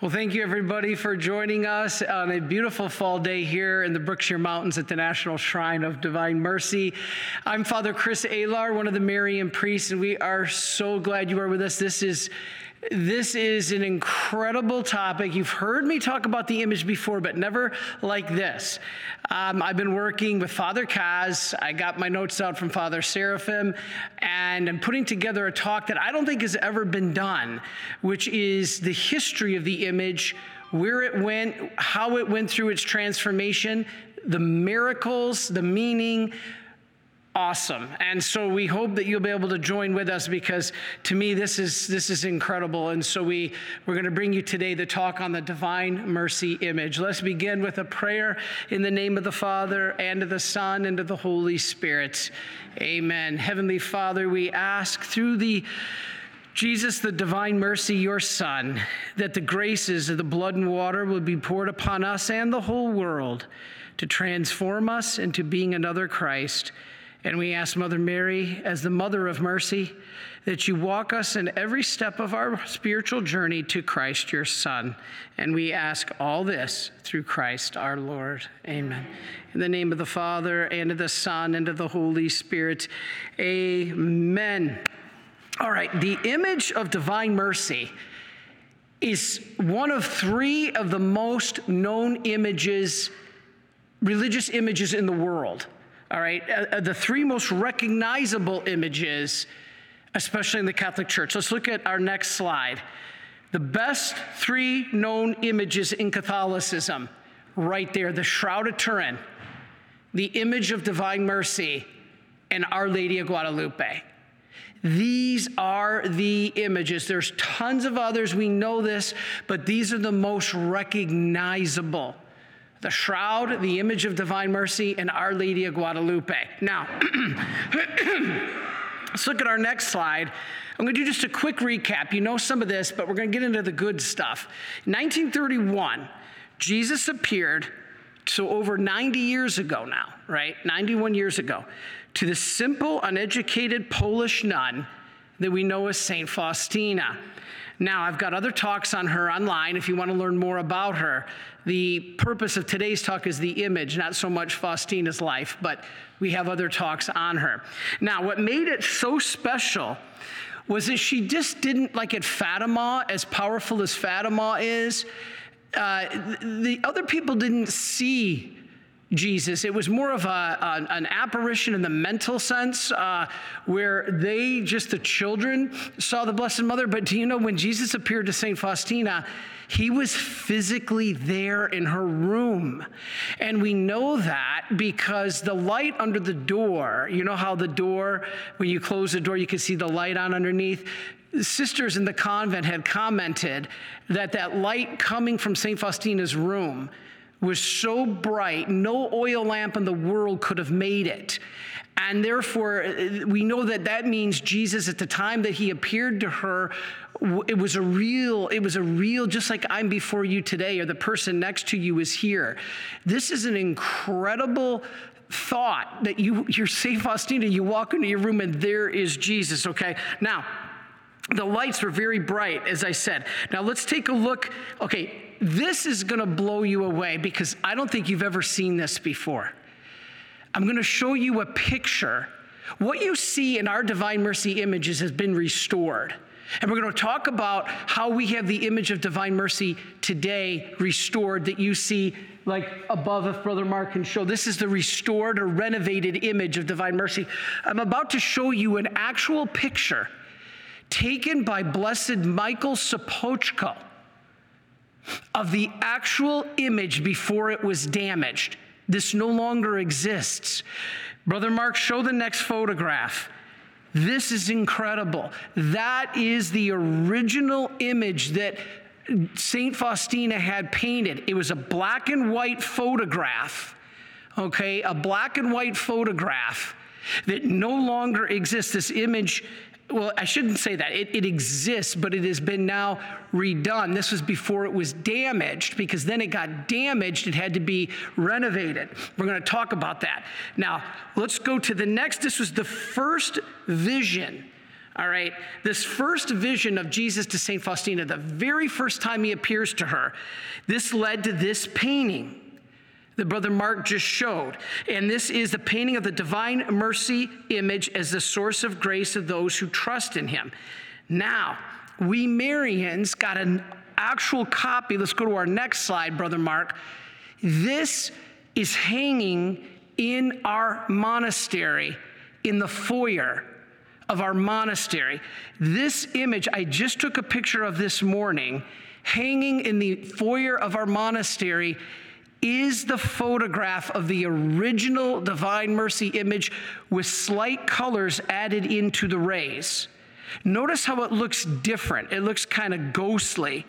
Well, thank you everybody for joining us on a beautiful fall day here in the Berkshire Mountains at the National Shrine of Divine Mercy. I'm Father Chris Alar, one of the Marian priests, and we are so glad you are with us. This is this is an incredible topic. You've heard me talk about the image before, but never like this. Um, I've been working with Father Kaz. I got my notes out from Father Seraphim, and I'm putting together a talk that I don't think has ever been done, which is the history of the image, where it went, how it went through its transformation, the miracles, the meaning, awesome. And so we hope that you'll be able to join with us because to me this is this is incredible. And so we we're going to bring you today the talk on the divine mercy image. Let's begin with a prayer in the name of the Father and of the Son and of the Holy Spirit. Amen. Heavenly Father, we ask through the Jesus, the divine mercy, your Son, that the graces of the blood and water would be poured upon us and the whole world to transform us into being another Christ and we ask Mother Mary, as the Mother of Mercy, that you walk us in every step of our spiritual journey to Christ, your Son. And we ask all this through Christ our Lord. Amen. In the name of the Father, and of the Son, and of the Holy Spirit. Amen. All right, the image of divine mercy is one of three of the most known images, religious images in the world. All right, uh, uh, the three most recognizable images, especially in the Catholic Church. Let's look at our next slide. The best three known images in Catholicism, right there the Shroud of Turin, the image of divine mercy, and Our Lady of Guadalupe. These are the images. There's tons of others, we know this, but these are the most recognizable the shroud, the image of divine mercy, and Our Lady of Guadalupe. Now, let's look at our next slide. I'm going to do just a quick recap. You know some of this, but we're going to get into the good stuff. 1931, Jesus appeared, so over 90 years ago now, right? 91 years ago, to the simple, uneducated Polish nun that we know as St. Faustina. Now, I've got other talks on her online if you want to learn more about her. The purpose of today's talk is the image, not so much Faustina's life, but we have other talks on her. Now, what made it so special was that she just didn't, like at Fatima, as powerful as Fatima is, uh, the other people didn't see Jesus. It was more of a, a, an apparition in the mental sense, uh, where they, just the children, saw the Blessed Mother. But do you know when Jesus appeared to St. Faustina, he was physically there in her room. And we know that because the light under the door, you know how the door, when you close the door, you can see the light on underneath? sisters in the convent had commented that that light coming from St. Faustina's room was so bright, no oil lamp in the world could have made it. And therefore, we know that that means Jesus, at the time that he appeared to her, it was a real, it was a real, just like I'm before you today, or the person next to you is here. This is an incredible thought that you, you're St. Faustina, you walk into your room and there is Jesus, okay? Now, the lights were very bright, as I said. Now let's take a look. Okay, this is going to blow you away because I don't think you've ever seen this before. I'm going to show you a picture. What you see in our Divine Mercy images has been restored. And we're going to talk about how we have the image of divine mercy today restored that you see like above if brother mark can show this is the restored or renovated image of divine mercy i'm about to show you an actual picture taken by blessed michael sopoćko of the actual image before it was damaged. This no longer exists. Brother Mark, show the next photograph. This is incredible. That is the original image that St. Faustina had painted. It was a black and white photograph, okay, a black and white photograph that no longer exists. This image well, I shouldn't say that. It, it, exists, but it has been now redone. This was before it was damaged because then it got damaged. It had to be renovated. We're going to talk about that. Now, let's go to the next. This was the first vision All right, this first vision of Jesus to St. Faustina, the very first time he appears to her, this led to this painting that Brother Mark just showed. And this is the painting of the divine mercy image as the source of grace of those who trust in him. Now, we Marians got an actual copy. Let's go to our next slide, Brother Mark. This is hanging in our monastery in the foyer of our monastery. This image I just took a picture of this morning, hanging in the foyer of our monastery, is the photograph of the original Divine Mercy image with slight colors added into the rays. Notice how it looks different. It looks kind of ghostly.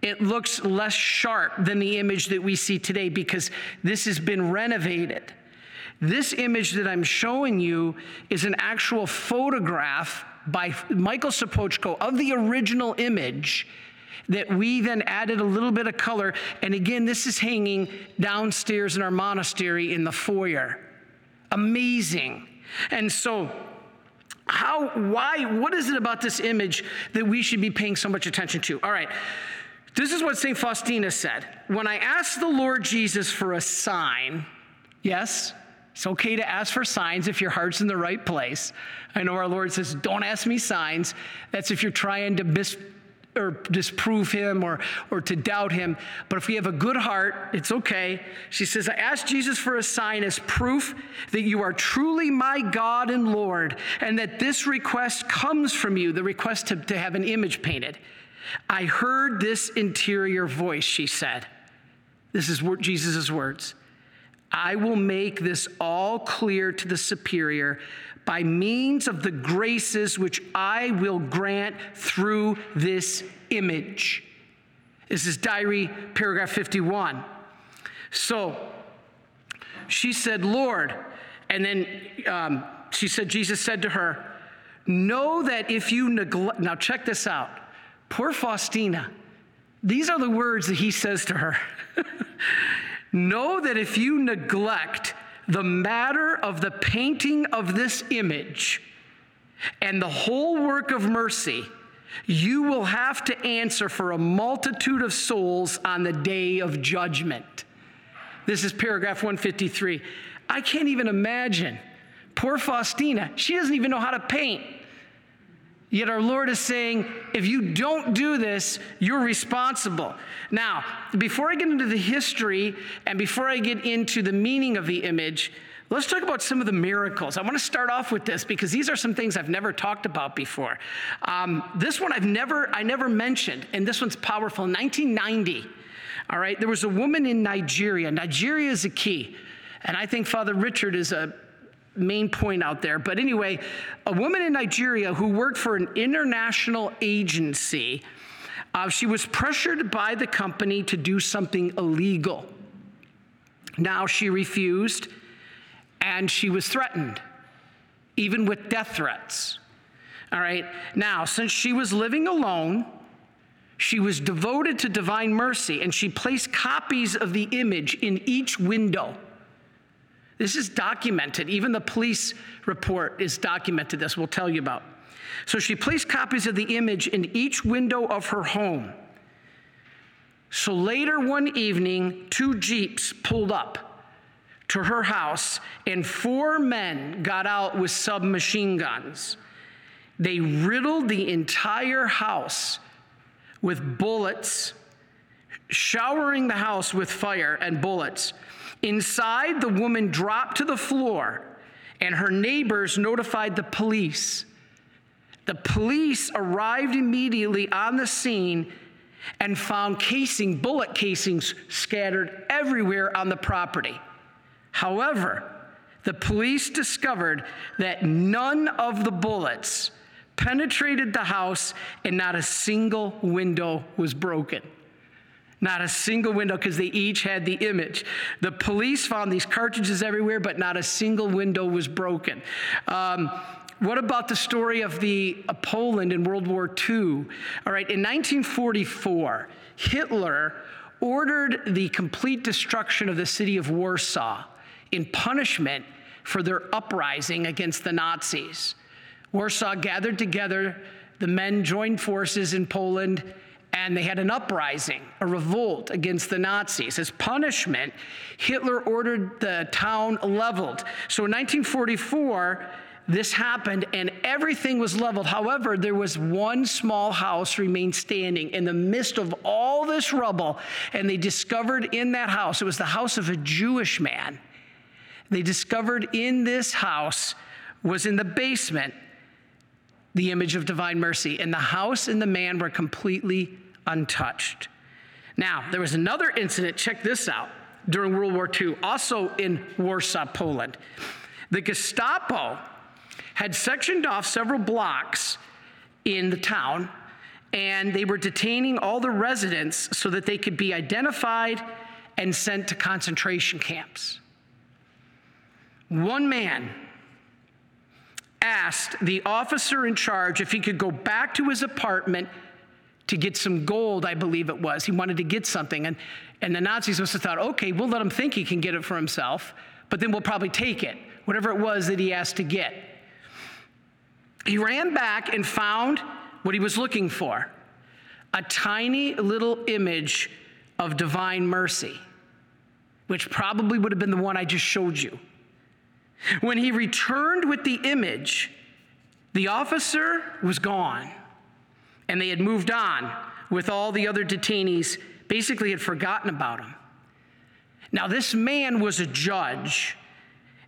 It looks less sharp than the image that we see today because this has been renovated. This image that I'm showing you is an actual photograph by Michael Sopoćko of the original image that we then added a little bit of color. And again, this is hanging downstairs in our monastery in the foyer. Amazing. And so, how, why, what is it about this image that we should be paying so much attention to? All right. This is what St. Faustina said. When I asked the Lord Jesus for a sign, yes, it's okay to ask for signs if your heart's in the right place. I know our Lord says, don't ask me signs. That's if you're trying to mis or disprove him or, or to doubt him. But if we have a good heart, it's okay. She says, I asked Jesus for a sign as proof that you are truly my God and Lord, and that this request comes from you, the request to, to have an image painted. I heard this interior voice, she said. This is Jesus' words. I will make this all clear to the superior by means of the graces which I will grant through this image. This is diary paragraph 51. So she said, Lord, and then um, she said, Jesus said to her, Know that if you neglect, now check this out. Poor Faustina, these are the words that he says to her. Know that if you neglect the matter of the painting of this image and the whole work of mercy, you will have to answer for a multitude of souls on the day of judgment. This is paragraph 153. I can't even imagine. Poor Faustina, she doesn't even know how to paint. Yet our Lord is saying, if you don't do this, you're responsible. Now, before I get into the history and before I get into the meaning of the image, let's talk about some of the miracles. I want to start off with this because these are some things I've never talked about before. Um, this one I've never, I never mentioned, and this one's powerful. 1990, all right, there was a woman in Nigeria. Nigeria is a key. And I think Father Richard is a main point out there. But anyway, a woman in Nigeria who worked for an international agency, uh, she was pressured by the company to do something illegal. Now she refused and she was threatened, even with death threats. All right, now, since she was living alone, she was devoted to divine mercy and she placed copies of the image in each window this is documented. Even the police report is documented, this we'll tell you about. So she placed copies of the image in each window of her home. So later one evening, two Jeeps pulled up to her house, and four men got out with submachine guns. They riddled the entire house with bullets, showering the house with fire and bullets. Inside, the woman dropped to the floor, and her neighbors notified the police. The police arrived immediately on the scene and found casing, bullet casings scattered everywhere on the property. However, the police discovered that none of the bullets penetrated the house and not a single window was broken. Not a single window because they each had the image. The police found these cartridges everywhere, but not a single window was broken. Um, what about the story of the uh, Poland in World War II? All right, in 1944, Hitler ordered the complete destruction of the city of Warsaw in punishment for their uprising against the Nazis. Warsaw gathered together, the men joined forces in Poland, and they had an uprising, a revolt against the Nazis. As punishment, Hitler ordered the town leveled. So in 1944, this happened and everything was leveled. However, there was one small house remained standing in the midst of all this rubble, and they discovered in that house, it was the house of a Jewish man. They discovered in this house was in the basement the image of divine mercy, and the house and the man were completely untouched. Now, there was another incident, check this out, during World War II, also in Warsaw, Poland. The Gestapo had sectioned off several blocks in the town, and they were detaining all the residents so that they could be identified and sent to concentration camps. One man asked the officer in charge if he could go back to his apartment to get some gold, I believe it was. He wanted to get something. And, and the Nazis must have thought, okay, we'll let him think he can get it for himself, but then we'll probably take it, whatever it was that he asked to get. He ran back and found what he was looking for a tiny little image of divine mercy, which probably would have been the one I just showed you. When he returned with the image, the officer was gone, and they had moved on with all the other detainees, basically had forgotten about him. Now, this man was a judge,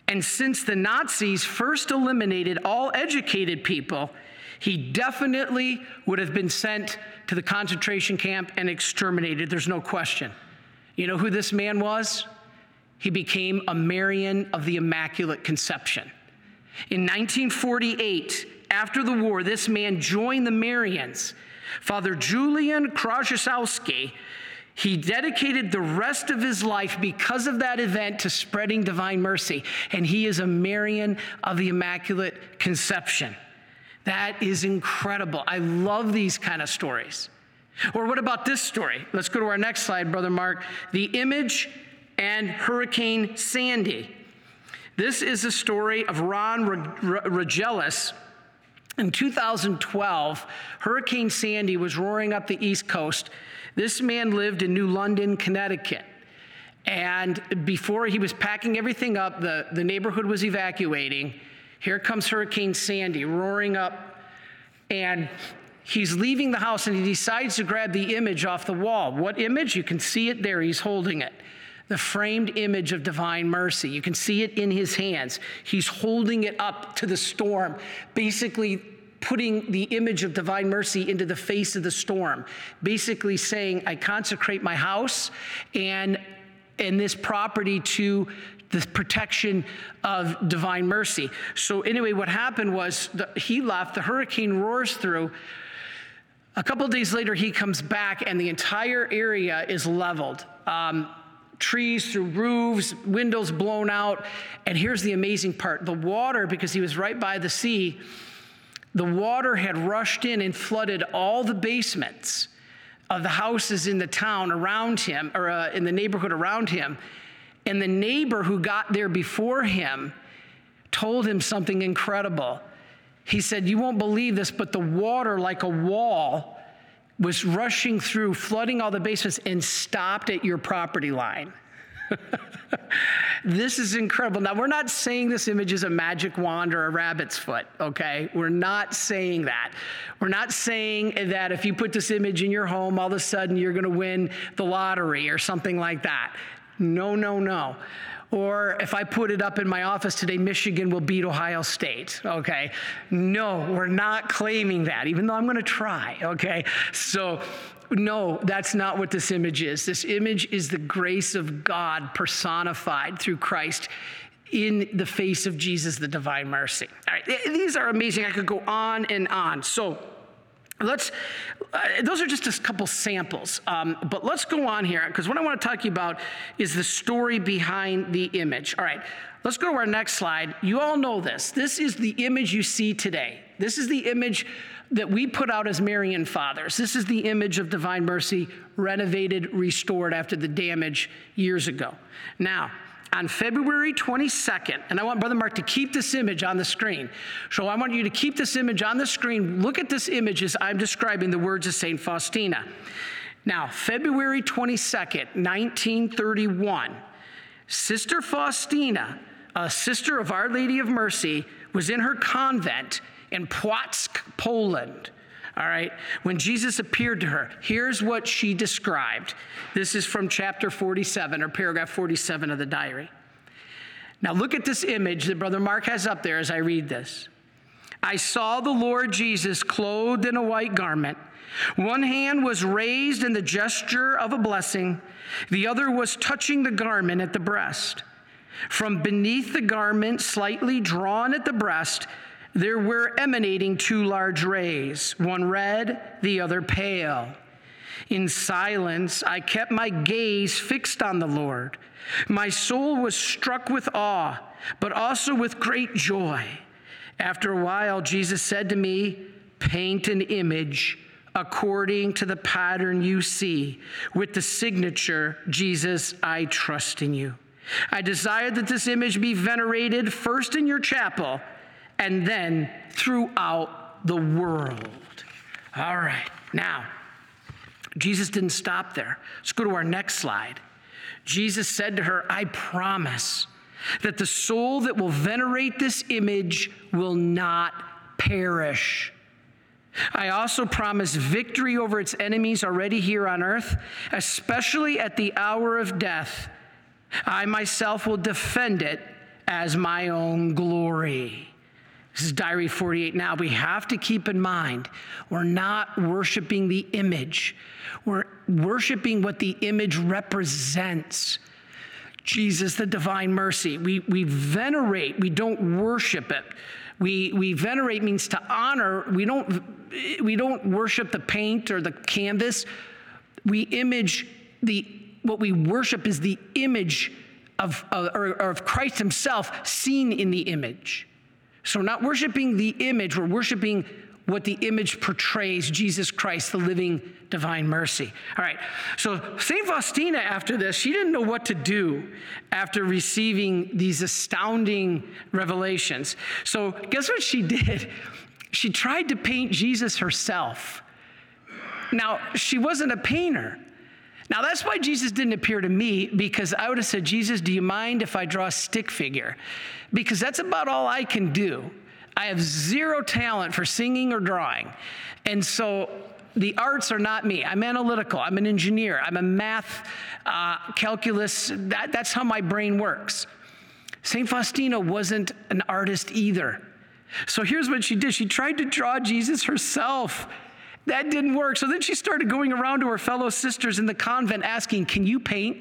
and since the Nazis first eliminated all educated people, he definitely would have been sent to the concentration camp and exterminated. There's no question. You know who this man was? He became a Marian of the Immaculate Conception. In 1948, after the war, this man joined the Marians. Father Julian Krajewski, he dedicated the rest of his life because of that event to spreading divine mercy, and he is a Marian of the Immaculate Conception. That is incredible. I love these kind of stories. Or what about this story? Let's go to our next slide, Brother Mark. The image and Hurricane Sandy. This is the story of Ron Regelis. In 2012, Hurricane Sandy was roaring up the East Coast. This man lived in New London, Connecticut. And before he was packing everything up, the, the neighborhood was evacuating. Here comes Hurricane Sandy roaring up, and he's leaving the house and he decides to grab the image off the wall. What image? You can see it there. He's holding it the framed image of divine mercy. You can see it in his hands. He's holding it up to the storm, basically putting the image of divine mercy into the face of the storm, basically saying, I consecrate my house and, and this property to the protection of divine mercy. So, anyway, what happened was the, he left, the hurricane roars through. A couple days later, he comes back, and the entire area is leveled. Um, trees through roofs, windows blown out. And here's the amazing part the water, because he was right by the sea, the water had rushed in and flooded all the basements of the houses in the town around him, or uh, in the neighborhood around him. And the neighbor who got there before him told him something incredible. He said, You won't believe this, but the water, like a wall, was rushing through, flooding all the basements, and stopped at your property line. this is incredible. Now, we're not saying this image is a magic wand or a rabbit's foot, okay? We're not saying that. We're not saying that if you put this image in your home, all of a sudden you're going to win the lottery or something like that. No, no, no. Or if I put it up in my office today, Michigan will beat Ohio State, okay? No, we're not claiming that, even though I'm gonna try, okay? So, no, that's not what this image is. This image is the grace of God personified through Christ in the face of Jesus, the divine mercy. All right, these are amazing. I could go on and on. So, Let's, uh, those are just a couple samples, um, but let's go on here because what I want to talk to you about is the story behind the image. All right, let's go to our next slide. You all know this. This is the image you see today. This is the image that we put out as Marian fathers. This is the image of divine mercy, renovated, restored after the damage years ago. Now, on February 22nd, and I want Brother Mark to keep this image on the screen. So I want you to keep this image on the screen. Look at this image as I'm describing the words of St. Faustina. Now, February 22nd, 1931, Sister Faustina, a sister of Our Lady of Mercy, was in her convent in Płock, Poland. All right, when Jesus appeared to her, here's what she described. This is from chapter 47 or paragraph 47 of the diary. Now, look at this image that Brother Mark has up there as I read this. I saw the Lord Jesus clothed in a white garment. One hand was raised in the gesture of a blessing, the other was touching the garment at the breast. From beneath the garment, slightly drawn at the breast, there were emanating two large rays, one red, the other pale. In silence, I kept my gaze fixed on the Lord. My soul was struck with awe, but also with great joy. After a while, Jesus said to me, Paint an image according to the pattern you see, with the signature, Jesus, I trust in you. I desire that this image be venerated first in your chapel and then throughout the world. All right, now, Jesus didn't stop there. Let's go to our next slide. Jesus said to her, I promise that the soul that will venerate this image will not perish. I also promise victory over its enemies already here on earth, especially at the hour of death. I myself will defend it as my own glory. This is Diary 48 now. We have to keep in mind we're not worshiping the image, we're worshiping what the image represents. Jesus, the divine mercy. We, we venerate, we don't worship it. We, we venerate means to honor. We don't, we don't worship the paint or the canvas. We image the, what we worship is the image of, of, or, or of Christ himself seen in the image. So we're not worshiping the image, we're worshiping what the image portrays Jesus Christ, the living divine mercy. All right, so St. Faustina, after this, she didn't know what to do after receiving these astounding revelations. So, guess what she did? She tried to paint Jesus herself. Now, she wasn't a painter. Now, that's why Jesus didn't appear to me, because I would have said, Jesus, do you mind if I draw a stick figure? Because that's about all I can do. I have zero talent for singing or drawing. And so the arts are not me. I'm analytical. I'm an engineer. I'm a math, uh, calculus. That, that's how my brain works. St. Faustina wasn't an artist either. So here's what she did she tried to draw Jesus herself. That didn't work. So then she started going around to her fellow sisters in the convent asking, Can you paint?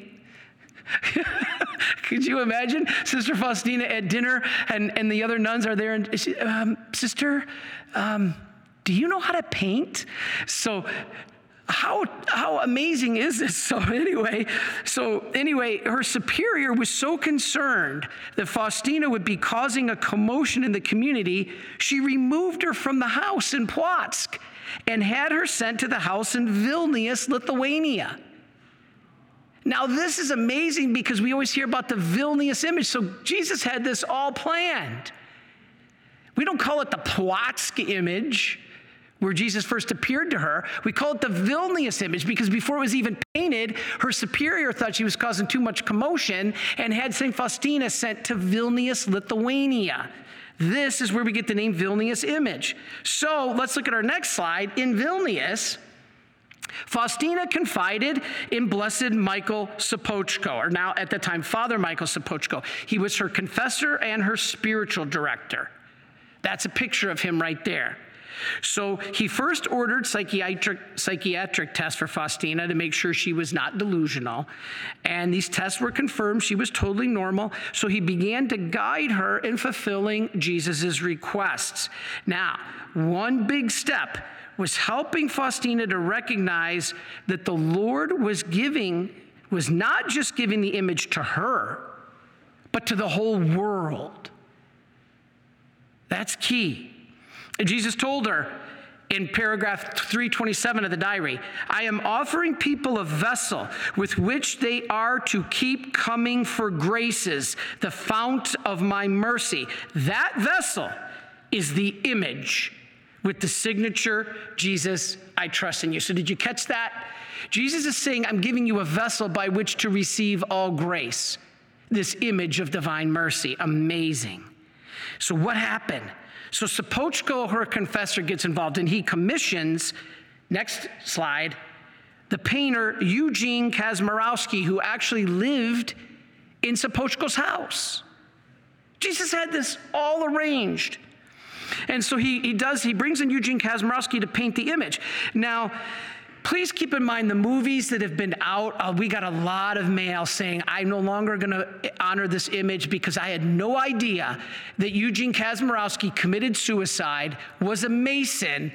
Could you imagine Sister Faustina at dinner and, and the other nuns are there and she, um, Sister, um, do you know how to paint? So how how amazing is this so anyway so anyway her superior was so concerned that faustina would be causing a commotion in the community she removed her from the house in Płock and had her sent to the house in vilnius lithuania now, this is amazing because we always hear about the Vilnius image. So, Jesus had this all planned. We don't call it the Płock image where Jesus first appeared to her. We call it the Vilnius image because before it was even painted, her superior thought she was causing too much commotion and had St. Faustina sent to Vilnius, Lithuania. This is where we get the name Vilnius image. So let's look at our next slide. In Vilnius, Faustina confided in Blessed Michael Sopoćko, or now at the time, Father Michael Sopoćko. He was her confessor and her spiritual director. That's a picture of him right there. So he first ordered psychiatric, psychiatric tests for Faustina to make sure she was not delusional. And these tests were confirmed she was totally normal. So he began to guide her in fulfilling Jesus' requests. Now, one big step was helping Faustina to recognize that the Lord was giving, was not just giving the image to her, but to the whole world. That's key. Jesus told her, in paragraph 327 of the diary. I am offering people a vessel with which they are to keep coming for graces, the fount of my mercy. That vessel is the image with the signature, Jesus, I trust in you. So, did you catch that? Jesus is saying, I'm giving you a vessel by which to receive all grace. This image of divine mercy. Amazing. So, what happened? So Sopocko, her confessor, gets involved and he commissions, next slide, the painter Eugene Kazimirowski, who actually lived in Sopocko's house. Jesus had this all arranged. And so he, he does, he brings in Eugene Kazimirowski to paint the image. Now, Please keep in mind the movies that have been out. Uh, we got a lot of mail saying, I'm no longer going to honor this image because I had no idea that Eugene Kazimirowski committed suicide, was a Mason,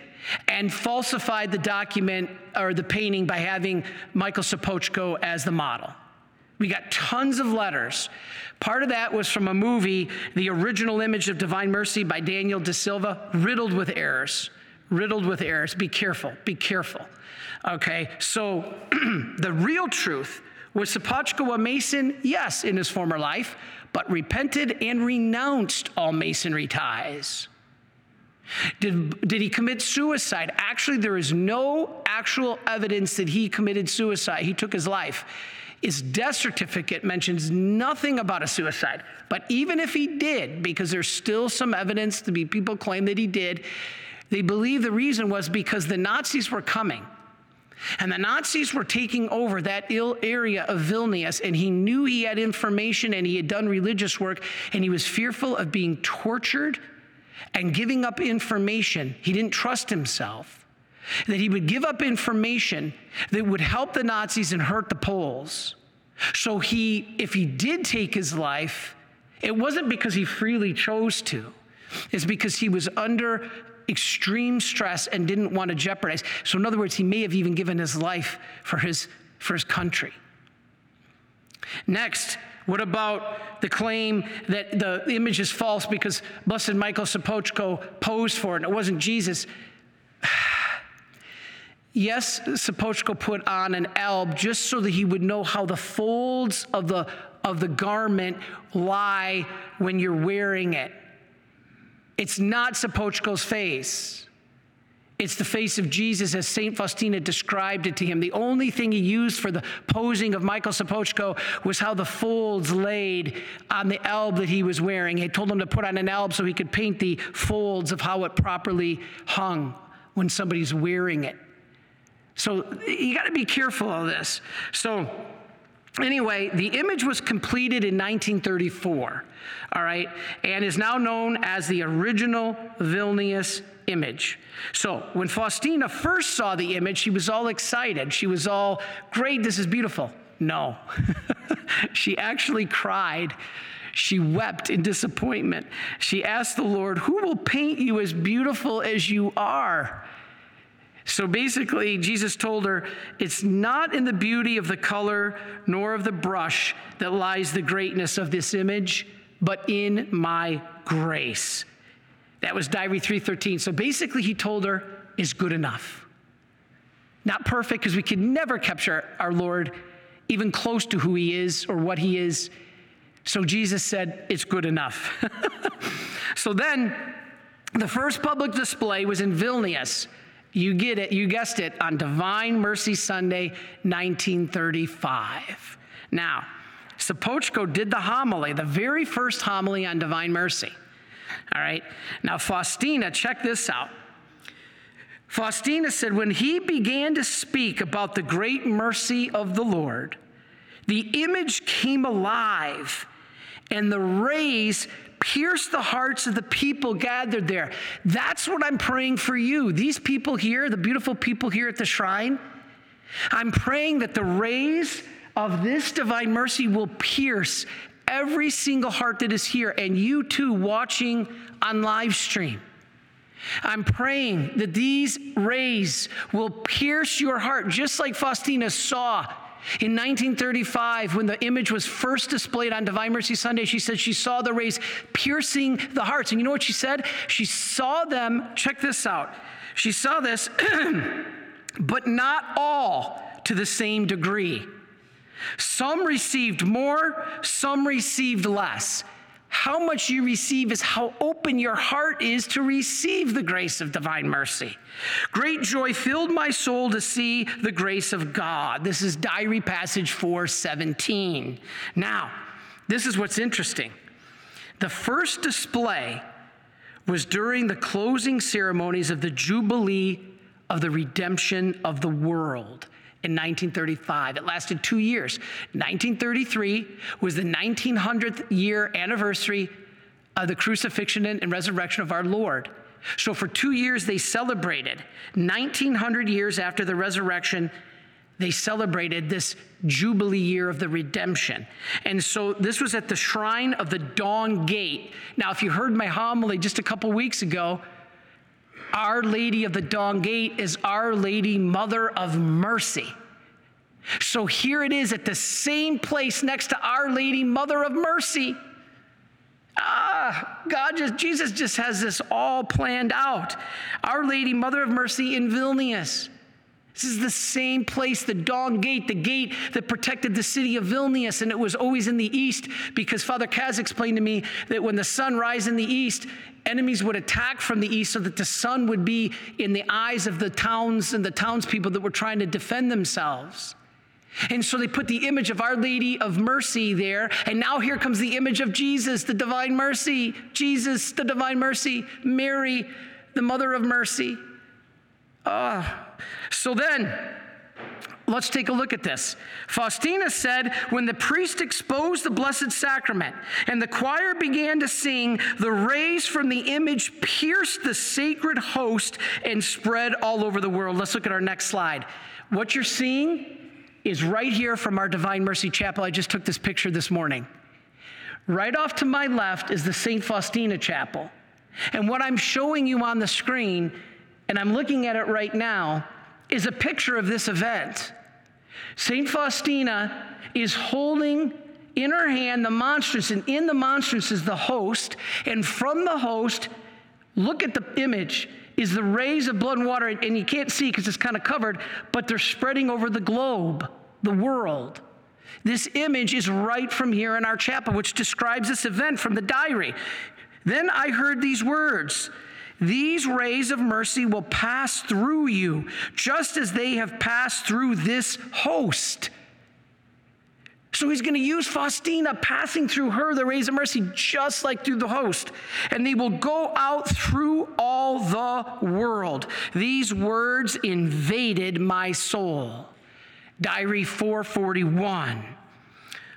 and falsified the document or the painting by having Michael Sopocko as the model. We got tons of letters. Part of that was from a movie, The Original Image of Divine Mercy by Daniel De Silva, riddled with errors. Riddled with errors. Be careful, be careful. Okay, so the real truth was Sopocko a Mason? Yes, in his former life, but repented and renounced all Masonry ties. Did, did he commit suicide? Actually, there is no actual evidence that he committed suicide. He took his life. His death certificate mentions nothing about a suicide. But even if he did, because there's still some evidence to be people claim that he did, they believe the reason was because the Nazis were coming. And the Nazis were taking over that ill area of Vilnius, and he knew he had information and he had done religious work, and he was fearful of being tortured and giving up information. He didn't trust himself. That he would give up information that would help the Nazis and hurt the Poles. So he, if he did take his life, it wasn't because he freely chose to. It's because he was under extreme stress and didn't want to jeopardize. So, in other words, he may have even given his life for his, for his country. Next, what about the claim that the image is false because Blessed Michael Sopocko posed for it and it wasn't Jesus? yes, Sopocko put on an alb just so that he would know how the folds of the, of the garment lie when you're wearing it. It's not Sopoćko's face. It's the face of Jesus as St. Faustina described it to him. The only thing he used for the posing of Michael Sopoćko was how the folds laid on the alb that he was wearing. He told him to put on an alb so he could paint the folds of how it properly hung when somebody's wearing it. So you got to be careful of this. So Anyway, the image was completed in 1934, all right, and is now known as the original Vilnius image. So when Faustina first saw the image, she was all excited. She was all, great, this is beautiful. No, she actually cried. She wept in disappointment. She asked the Lord, Who will paint you as beautiful as you are? So basically, Jesus told her, It's not in the beauty of the color nor of the brush that lies the greatness of this image, but in my grace. That was Diary 313. So basically, he told her, Is good enough. Not perfect, because we could never capture our Lord even close to who he is or what he is. So Jesus said, It's good enough. so then, the first public display was in Vilnius you get it, you guessed it, on Divine Mercy Sunday, 1935. Now, Sopoćko did the homily, the very first homily on Divine Mercy. All right. Now, Faustina, check this out. Faustina said, when he began to speak about the great mercy of the Lord, the image came alive and the rays pierce the hearts of the people gathered there. That's what I'm praying for you. These people here, the beautiful people here at the shrine, I'm praying that the rays of this divine mercy will pierce every single heart that is here, and you too watching on live stream. I'm praying that these rays will pierce your heart, just like Faustina saw in 1935, when the image was first displayed on Divine Mercy Sunday, she said she saw the rays piercing the hearts. And you know what she said? She saw them, check this out. She saw this, but not all to the same degree. Some received more, some received less. How much you receive is how open your heart is to receive the grace of divine mercy. Great joy filled my soul to see the grace of God. This is diary passage 417. Now, this is what's interesting. The first display was during the closing ceremonies of the Jubilee of the redemption of the world in 1935. It lasted two years. 1933 was the 1900th year anniversary of the crucifixion and resurrection of our Lord. So for two years, they celebrated. 1900 years after the resurrection, they celebrated this Jubilee year of the redemption. And so this was at the shrine of the Dawn Gate. Now, if you heard my homily just a couple weeks ago, our Lady of the Dawn Gate is Our Lady, Mother of Mercy. So here it is at the same place next to Our Lady, Mother of Mercy. Ah, God just, Jesus just has this all planned out. Our Lady, Mother of Mercy in Vilnius. This is the same place, the Dawn Gate, the gate that protected the city of Vilnius, and it was always in the east because Father Kaz explained to me that when the sun rises in the east, enemies would attack from the east so that the sun would be in the eyes of the towns and the townspeople that were trying to defend themselves. And so they put the image of Our Lady of Mercy there. And now here comes the image of Jesus, the divine mercy. Jesus, the divine mercy. Mary, the mother of mercy. Ah. So then, Let's take a look at this. Faustina said, When the priest exposed the Blessed Sacrament and the choir began to sing, the rays from the image pierced the sacred host and spread all over the world. Let's look at our next slide. What you're seeing is right here from our Divine Mercy Chapel. I just took this picture this morning. Right off to my left is the St. Faustina Chapel. And what I'm showing you on the screen and I'm looking at it right now, is a picture of this event. St. Faustina is holding in her hand the monstrance, and in the monstrance is the host. And from the host, look at the image, is the rays of blood and water. And you can't see because it's kind of covered, but they're spreading over the globe, the world. This image is right from here in our chapel, which describes this event from the diary. Then I heard these words these rays of mercy will pass through you, just as they have passed through this host. So he's going to use Faustina passing through her, the rays of mercy, just like through the host. And they will go out through all the world. These words invaded my soul. Diary 441.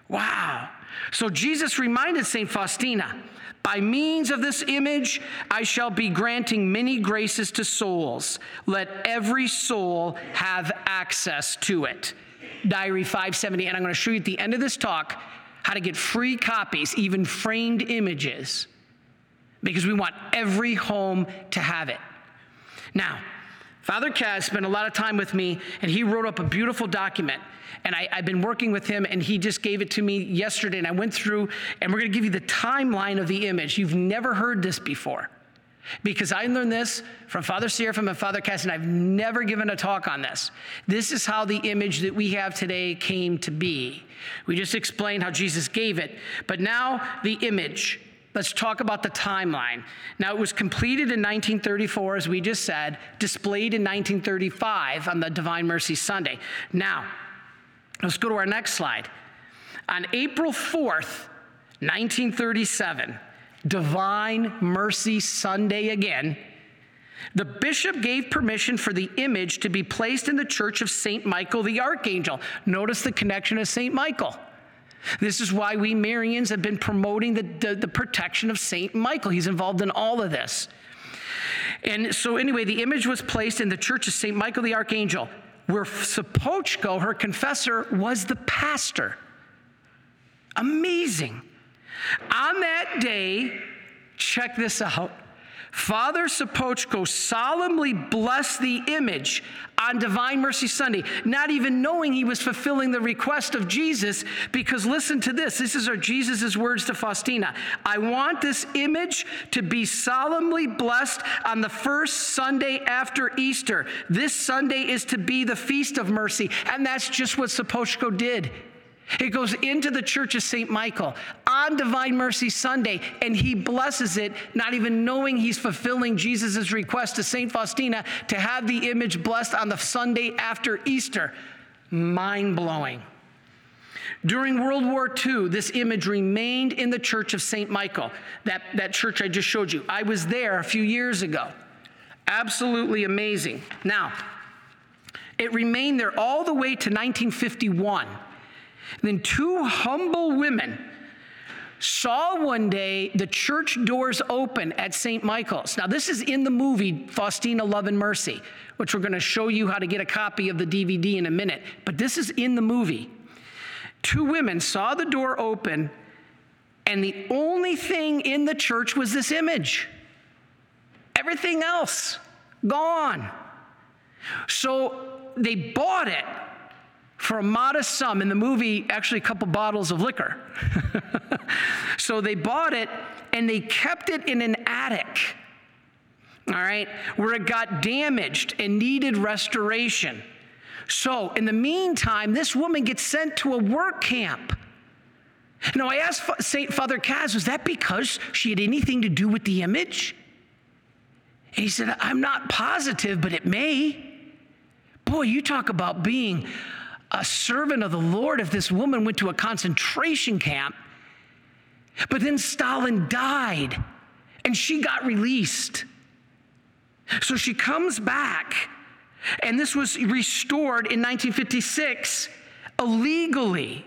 Wow. So Jesus reminded St. Faustina by means of this image, I shall be granting many graces to souls. Let every soul have access to it. Diary 570. And I'm going to show you at the end of this talk how to get free copies, even framed images, because we want every home to have it. Now, Father Kaz spent a lot of time with me, and he wrote up a beautiful document and I, have been working with him, and he just gave it to me yesterday. And I went through, and we're going to give you the timeline of the image. You've never heard this before. Because I learned this from Father Seraphim and Father Kaz, and I've never given a talk on this. This is how the image that we have today came to be. We just explained how Jesus gave it, but now the image. Let's talk about the timeline. Now, it was completed in 1934, as we just said, displayed in 1935 on the Divine Mercy Sunday. Now, Let's go to our next slide. On April 4th, 1937, Divine Mercy Sunday again, the bishop gave permission for the image to be placed in the church of St. Michael the Archangel. Notice the connection of St. Michael. This is why we Marians have been promoting the, the, the protection of St. Michael. He's involved in all of this. And so, anyway, the image was placed in the church of St. Michael the Archangel where Sopoćko, her confessor, was the pastor. Amazing. On that day, check this out Father Sopocko solemnly blessed the image on Divine Mercy Sunday, not even knowing he was fulfilling the request of Jesus, because listen to this. This is Jesus' words to Faustina. I want this image to be solemnly blessed on the first Sunday after Easter. This Sunday is to be the feast of mercy. And that's just what Sopocko did. It goes into the Church of St. Michael on Divine Mercy Sunday, and he blesses it, not even knowing he's fulfilling Jesus' request to St. Faustina to have the image blessed on the Sunday after Easter. Mind blowing. During World War II, this image remained in the Church of St. Michael, that, that church I just showed you. I was there a few years ago. Absolutely amazing. Now, it remained there all the way to 1951 then two humble women saw one day the church doors open at St. Michael's. Now, this is in the movie Faustina Love and Mercy, which we're going to show you how to get a copy of the DVD in a minute. But this is in the movie. Two women saw the door open, and the only thing in the church was this image. Everything else gone. So they bought it for a modest sum. In the movie, actually, a couple bottles of liquor. so they bought it and they kept it in an attic, all right, where it got damaged and needed restoration. So, in the meantime, this woman gets sent to a work camp. Now, I asked St. Father Kaz, was that because she had anything to do with the image? And he said, I'm not positive, but it may. Boy, you talk about being a servant of the Lord if this woman went to a concentration camp. But then Stalin died and she got released. So she comes back, and this was restored in 1956 illegally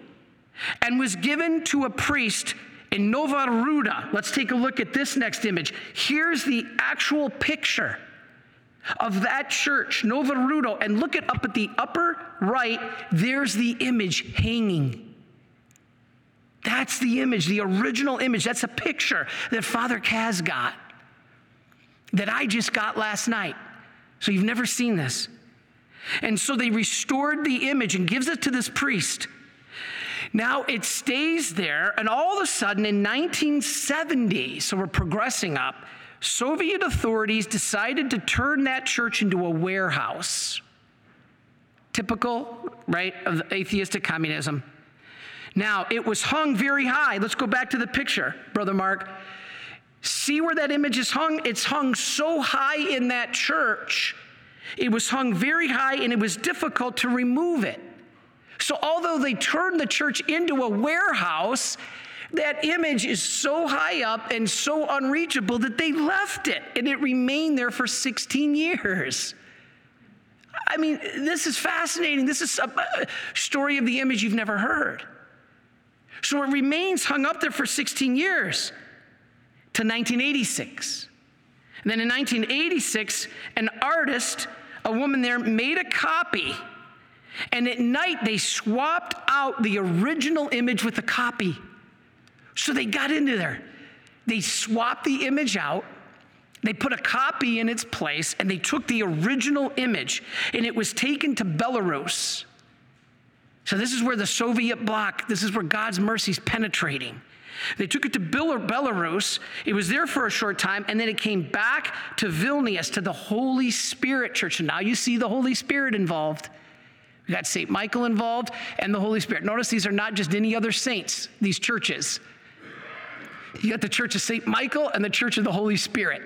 and was given to a priest in Nova Ruda. Let's take a look at this next image. Here's the actual picture of that church, Nova Ruda, and look it up at the upper right, there's the image hanging. That's the image, the original image. That's a picture that Father Kaz got, that I just got last night. So you've never seen this. And so they restored the image and gives it to this priest. Now it stays there, and all of a sudden in 1970, so we're progressing up, Soviet authorities decided to turn that church into a warehouse. Typical, right, of atheistic communism. Now, it was hung very high. Let's go back to the picture, Brother Mark. See where that image is hung? It's hung so high in that church. It was hung very high and it was difficult to remove it. So, although they turned the church into a warehouse, that image is so high up and so unreachable that they left it and it remained there for 16 years. I mean, this is fascinating. This is a story of the image you've never heard. So it remains hung up there for 16 years to 1986. And then in 1986, an artist, a woman there, made a copy. And at night, they swapped out the original image with the copy. So they got into there. They swapped the image out. They put a copy in its place and they took the original image and it was taken to Belarus. So, this is where the Soviet bloc, this is where God's mercy is penetrating. They took it to Belarus. It was there for a short time, and then it came back to Vilnius, to the Holy Spirit Church. And now you see the Holy Spirit involved. We got St. Michael involved and the Holy Spirit. Notice these are not just any other saints, these churches. You got the Church of St. Michael and the Church of the Holy Spirit.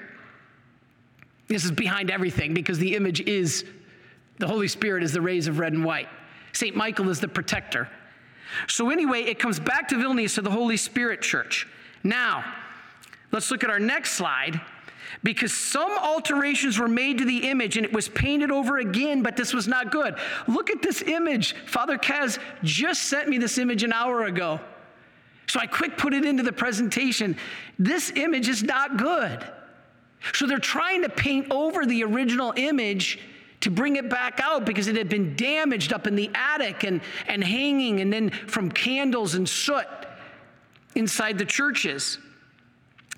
This is behind everything because the image is the Holy Spirit is the rays of red and white. St. Michael is the protector. So, anyway, it comes back to Vilnius to the Holy Spirit Church. Now, let's look at our next slide because some alterations were made to the image and it was painted over again, but this was not good. Look at this image. Father Kaz just sent me this image an hour ago. So I quick put it into the presentation. This image is not good. So they're trying to paint over the original image to bring it back out because it had been damaged up in the attic and, and hanging, and then from candles and soot inside the churches.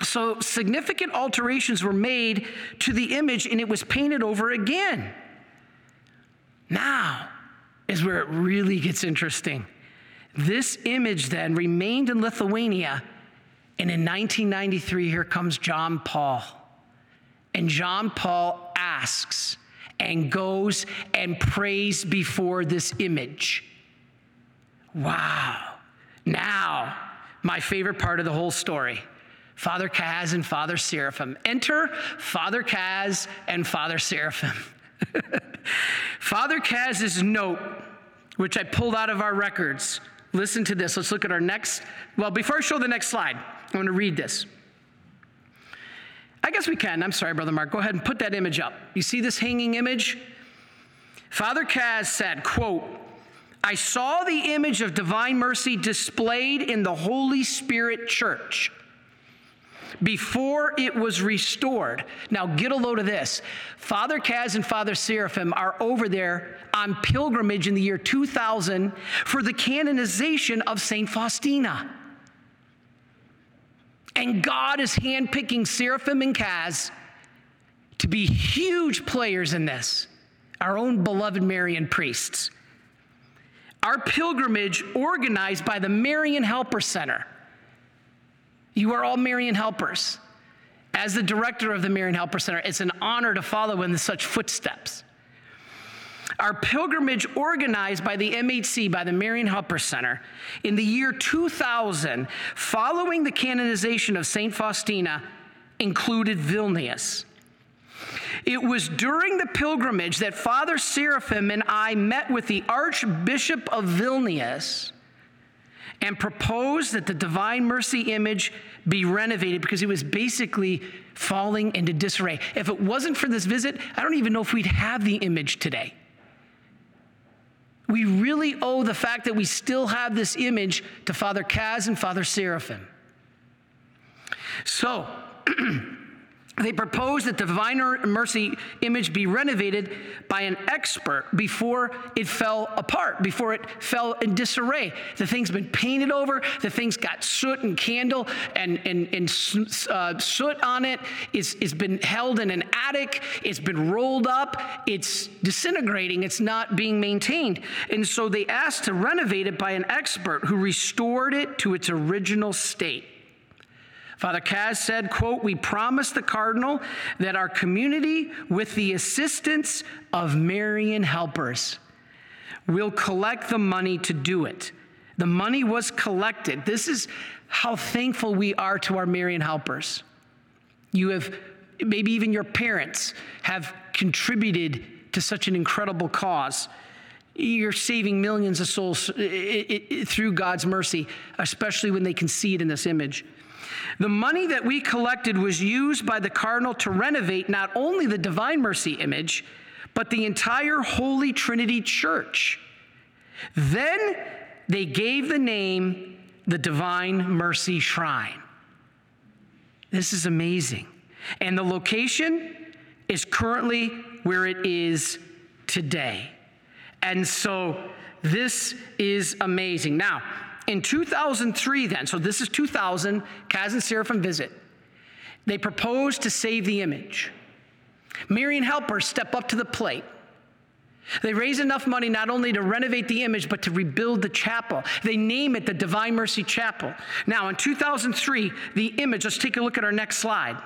So significant alterations were made to the image and it was painted over again. Now is where it really gets interesting. This image then remained in Lithuania, and in 1993, here comes John Paul. And John Paul asks and goes and prays before this image. Wow. Now, my favorite part of the whole story. Father Kaz and Father Seraphim. Enter Father Kaz and Father Seraphim. Father Kaz's note, which I pulled out of our records. Listen to this. Let's look at our next. Well, before I show the next slide, I want to read this. I guess we can. I'm sorry, Brother Mark. Go ahead and put that image up. You see this hanging image? Father Kaz said, quote, I saw the image of divine mercy displayed in the Holy Spirit church before it was restored. Now, get a load of this. Father Kaz and Father Seraphim are over there on pilgrimage in the year 2000 for the canonization of St. Faustina. And God is handpicking Seraphim and Kaz to be huge players in this, our own beloved Marian priests. Our pilgrimage, organized by the Marian Helper Center. You are all Marian helpers. As the director of the Marian Helper Center, it's an honor to follow in such footsteps. Our pilgrimage, organized by the MHC, by the Marian Helper Center, in the year 2000, following the canonization of St. Faustina, included Vilnius. It was during the pilgrimage that Father Seraphim and I met with the Archbishop of Vilnius and proposed that the Divine Mercy image be renovated because it was basically falling into disarray. If it wasn't for this visit, I don't even know if we'd have the image today. We really owe the fact that we still have this image to Father Kaz and Father Seraphim. So, they proposed that the Divine Mercy image be renovated by an expert before it fell apart, before it fell in disarray. The thing's been painted over, the thing's got soot and candle and, and, and uh, soot on it. It's, it's been held in an attic, it's been rolled up, it's disintegrating, it's not being maintained. And so they asked to renovate it by an expert who restored it to its original state. Father Kaz said, quote, we promise the cardinal that our community, with the assistance of Marian helpers, will collect the money to do it. The money was collected. This is how thankful we are to our Marian helpers. You have, maybe even your parents have contributed to such an incredible cause. You're saving millions of souls eh, eh, eh, through God's mercy, especially when they can see it in this image. The money that we collected was used by the cardinal to renovate not only the Divine Mercy image, but the entire Holy Trinity Church. Then they gave the name the Divine Mercy Shrine. This is amazing. And the location is currently where it is today. And so this is amazing. Now, in 2003, then, so this is 2000, Kaz and Seraphim visit. They propose to save the image. Marian helpers step up to the plate. They raise enough money not only to renovate the image, but to rebuild the chapel. They name it the Divine Mercy Chapel. Now, in 2003, the image, let's take a look at our next slide.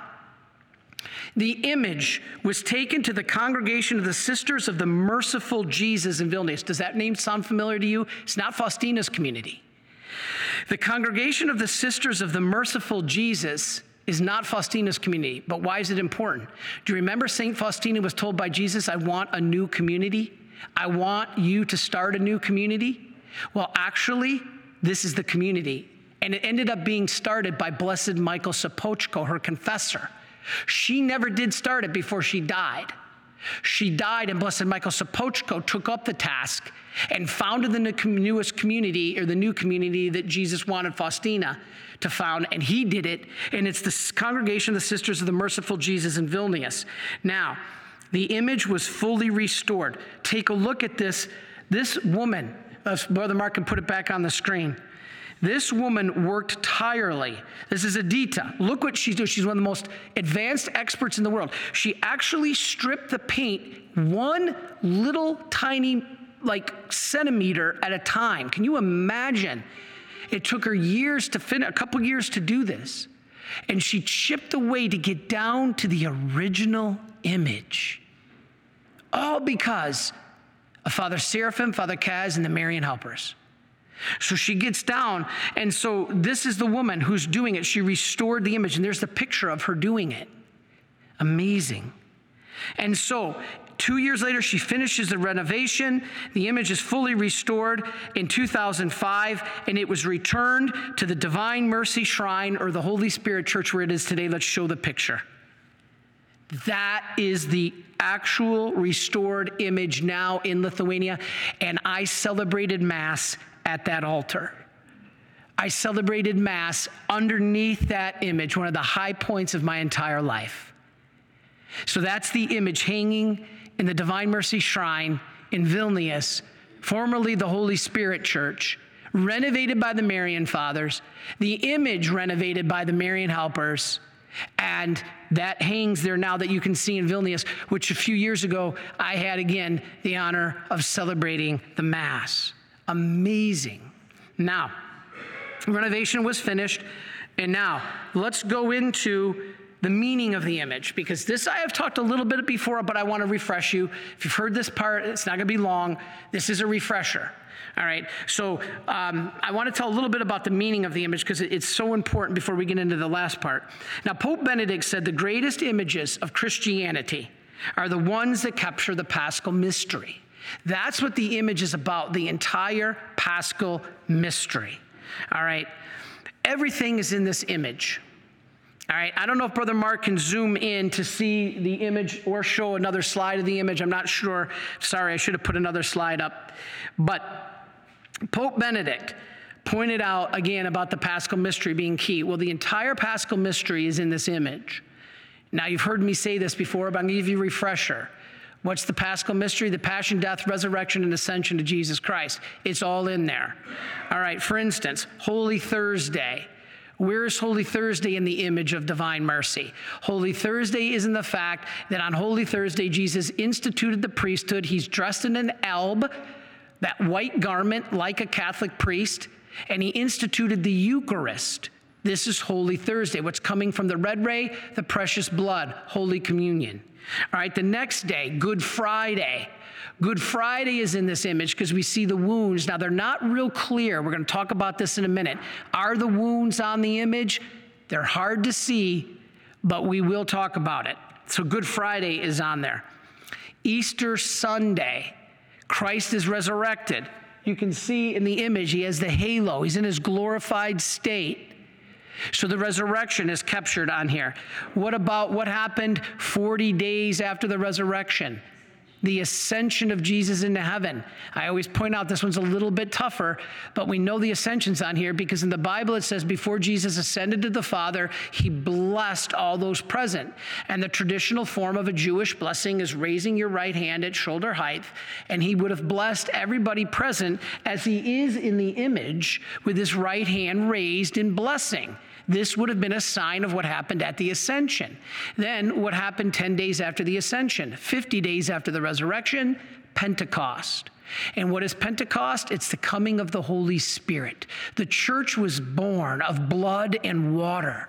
The image was taken to the congregation of the Sisters of the Merciful Jesus in Vilnius. Does that name sound familiar to you? It's not Faustina's community. The congregation of the Sisters of the Merciful Jesus is not Faustina's community, but why is it important? Do you remember St. Faustina was told by Jesus, I want a new community? I want you to start a new community? Well, actually, this is the community. And it ended up being started by Blessed Michael Sopoćko, her confessor. She never did start it before she died. She died, and Blessed Michael Sopoćko took up the task and founded the newest community, or the new community that Jesus wanted Faustina to found, and he did it. And it's the Congregation of the Sisters of the Merciful Jesus in Vilnius. Now, the image was fully restored. Take a look at this. This woman, uh, Brother Mark can put it back on the screen. This woman worked tirelessly. This is Edita. Look what she's doing. She's one of the most advanced experts in the world. She actually stripped the paint one little tiny, like centimeter at a time. Can you imagine? It took her years to finish, a couple years to do this. And she chipped away to get down to the original image. All because of Father Seraphim, Father Kaz, and the Marian helpers. So she gets down, and so this is the woman who's doing it. She restored the image, and there's the picture of her doing it. Amazing. And so, two years later, she finishes the renovation. The image is fully restored in 2005, and it was returned to the Divine Mercy Shrine or the Holy Spirit Church where it is today. Let's show the picture. That is the actual restored image now in Lithuania, and I celebrated Mass at that altar. I celebrated Mass underneath that image, one of the high points of my entire life. So that's the image hanging in the Divine Mercy Shrine in Vilnius, formerly the Holy Spirit Church, renovated by the Marian Fathers, the image renovated by the Marian Helpers. And that hangs there now that you can see in Vilnius, which a few years ago I had again the honor of celebrating the Mass. Amazing. Now, renovation was finished, and now let's go into the meaning of the image because this I have talked a little bit before, but I want to refresh you. If you've heard this part, it's not going to be long. This is a refresher. All right, so um, I want to tell a little bit about the meaning of the image because it's so important before we get into the last part. Now, Pope Benedict said the greatest images of Christianity are the ones that capture the paschal mystery. That's what the image is about, the entire paschal mystery. All right. Everything is in this image. All right. I don't know if Brother Mark can zoom in to see the image or show another slide of the image. I'm not sure. Sorry, I should have put another slide up. But Pope Benedict pointed out again about the paschal mystery being key. Well, the entire paschal mystery is in this image. Now, you've heard me say this before, but I'm going to give you a refresher. What's the paschal mystery? The passion, death, resurrection, and ascension to Jesus Christ. It's all in there. All right, for instance, Holy Thursday. Where is Holy Thursday in the image of divine mercy? Holy Thursday is in the fact that on Holy Thursday, Jesus instituted the priesthood. He's dressed in an alb, that white garment like a Catholic priest, and he instituted the Eucharist. This is Holy Thursday, what's coming from the red ray, the precious blood, Holy Communion. All right, the next day, Good Friday. Good Friday is in this image because we see the wounds. Now, they're not real clear. We're going to talk about this in a minute. Are the wounds on the image? They're hard to see, but we will talk about it. So, Good Friday is on there. Easter Sunday, Christ is resurrected. You can see in the image, he has the halo, he's in his glorified state. So the resurrection is captured on here. What about what happened 40 days after the resurrection? The ascension of Jesus into heaven. I always point out this one's a little bit tougher, but we know the ascension's on here because in the Bible it says before Jesus ascended to the Father, he blessed all those present. And the traditional form of a Jewish blessing is raising your right hand at shoulder height, and he would have blessed everybody present as he is in the image with his right hand raised in blessing. This would have been a sign of what happened at the ascension. Then, what happened 10 days after the ascension? 50 days after the resurrection? Pentecost. And what is Pentecost? It's the coming of the Holy Spirit. The church was born of blood and water.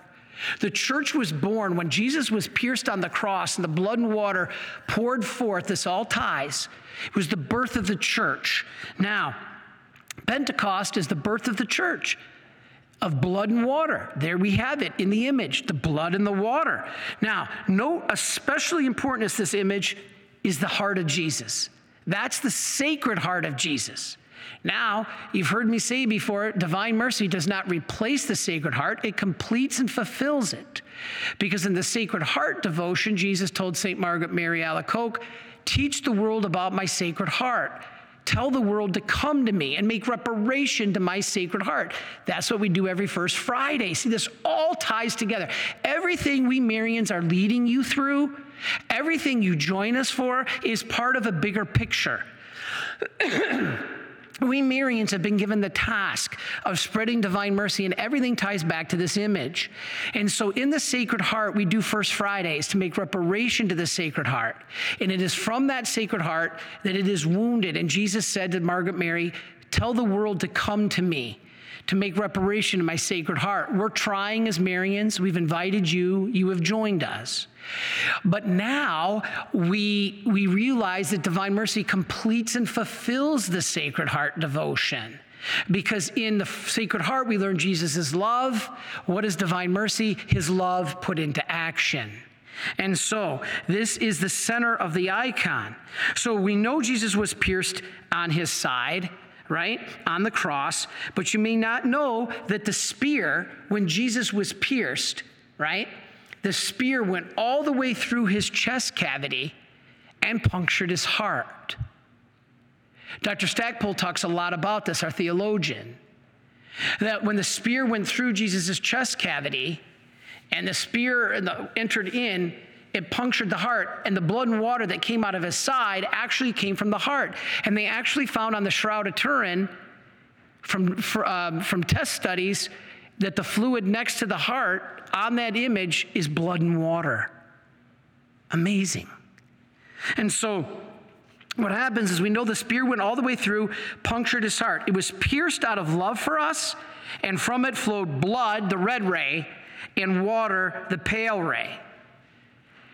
The church was born when Jesus was pierced on the cross and the blood and water poured forth. This all ties. It was the birth of the church. Now, Pentecost is the birth of the church of blood and water. There we have it in the image, the blood and the water. Now, note, especially important is this image is the heart of Jesus. That's the sacred heart of Jesus. Now, you've heard me say before, divine mercy does not replace the sacred heart, it completes and fulfills it. Because in the sacred heart devotion, Jesus told St. Margaret Mary Alacoque, teach the world about my sacred heart. Tell the world to come to me and make reparation to my sacred heart. That's what we do every first Friday. See, this all ties together. Everything we Marians are leading you through, everything you join us for, is part of a bigger picture. we Marians have been given the task of spreading divine mercy, and everything ties back to this image. And so, in the Sacred Heart, we do First Fridays to make reparation to the Sacred Heart. And it is from that Sacred Heart that it is wounded. And Jesus said to Margaret Mary, Tell the world to come to me to make reparation to my Sacred Heart. We're trying as Marians. We've invited you, you have joined us. But now we, we realize that divine mercy completes and fulfills the Sacred Heart devotion. Because in the Sacred Heart, we learn Jesus' love. What is divine mercy? His love put into action. And so, this is the center of the icon. So, we know Jesus was pierced on his side, right? On the cross. But you may not know that the spear, when Jesus was pierced, right? The spear went all the way through his chest cavity and punctured his heart. Dr. Stackpole talks a lot about this, our theologian, that when the spear went through Jesus' chest cavity and the spear entered in, it punctured the heart, and the blood and water that came out of his side actually came from the heart. And they actually found on the Shroud of Turin from, um, from test studies that the fluid next to the heart on that image is blood and water. Amazing. And so, what happens is we know the spear went all the way through, punctured his heart. It was pierced out of love for us, and from it flowed blood, the red ray, and water, the pale ray.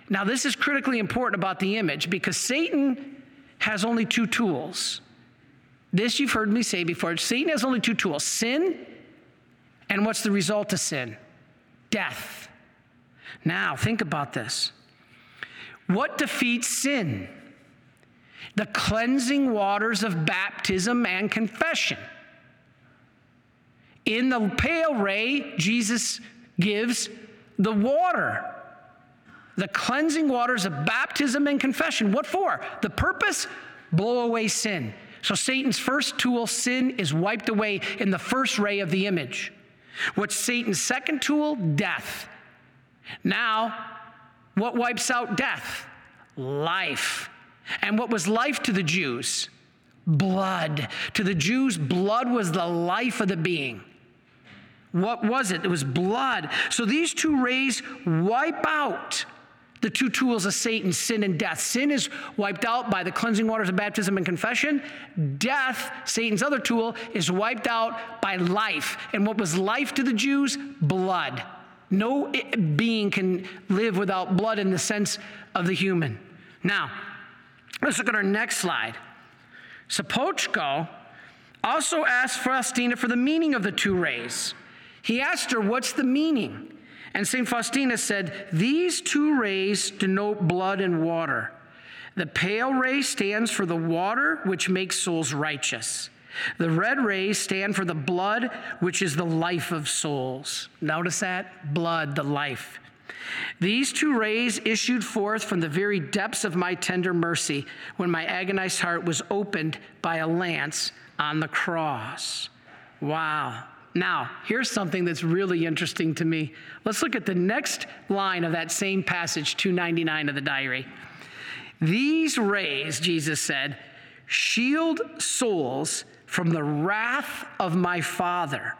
Now, this is critically important about the image because Satan has only two tools. This you've heard me say before. Satan has only two tools sin and what's the result of sin? Death. Now, think about this. What defeats sin? The cleansing waters of baptism and confession. In the pale ray, Jesus gives the water, the cleansing waters of baptism and confession. What for? The purpose? Blow away sin. So Satan's first tool, sin, is wiped away in the first ray of the image. What's Satan's second tool? Death. Now, what wipes out death? Life. And what was life to the Jews? Blood. To the Jews, blood was the life of the being. What was it? It was blood. So these two rays wipe out the two tools of Satan, sin and death. Sin is wiped out by the cleansing waters of baptism and confession. Death, Satan's other tool, is wiped out by life. And what was life to the Jews? Blood. No being can live without blood in the sense of the human. Now, let's look at our next slide. Sopoćko also asked Faustina for the meaning of the two rays. He asked her, What's the meaning? And St. Faustina said, These two rays denote blood and water. The pale ray stands for the water which makes souls righteous. The red rays stand for the blood, which is the life of souls. Notice that? Blood, the life. These two rays issued forth from the very depths of my tender mercy when my agonized heart was opened by a lance on the cross. Wow. Now, here's something that's really interesting to me. Let's look at the next line of that same passage, 299 of the diary. These rays, Jesus said, shield souls from the wrath of my Father.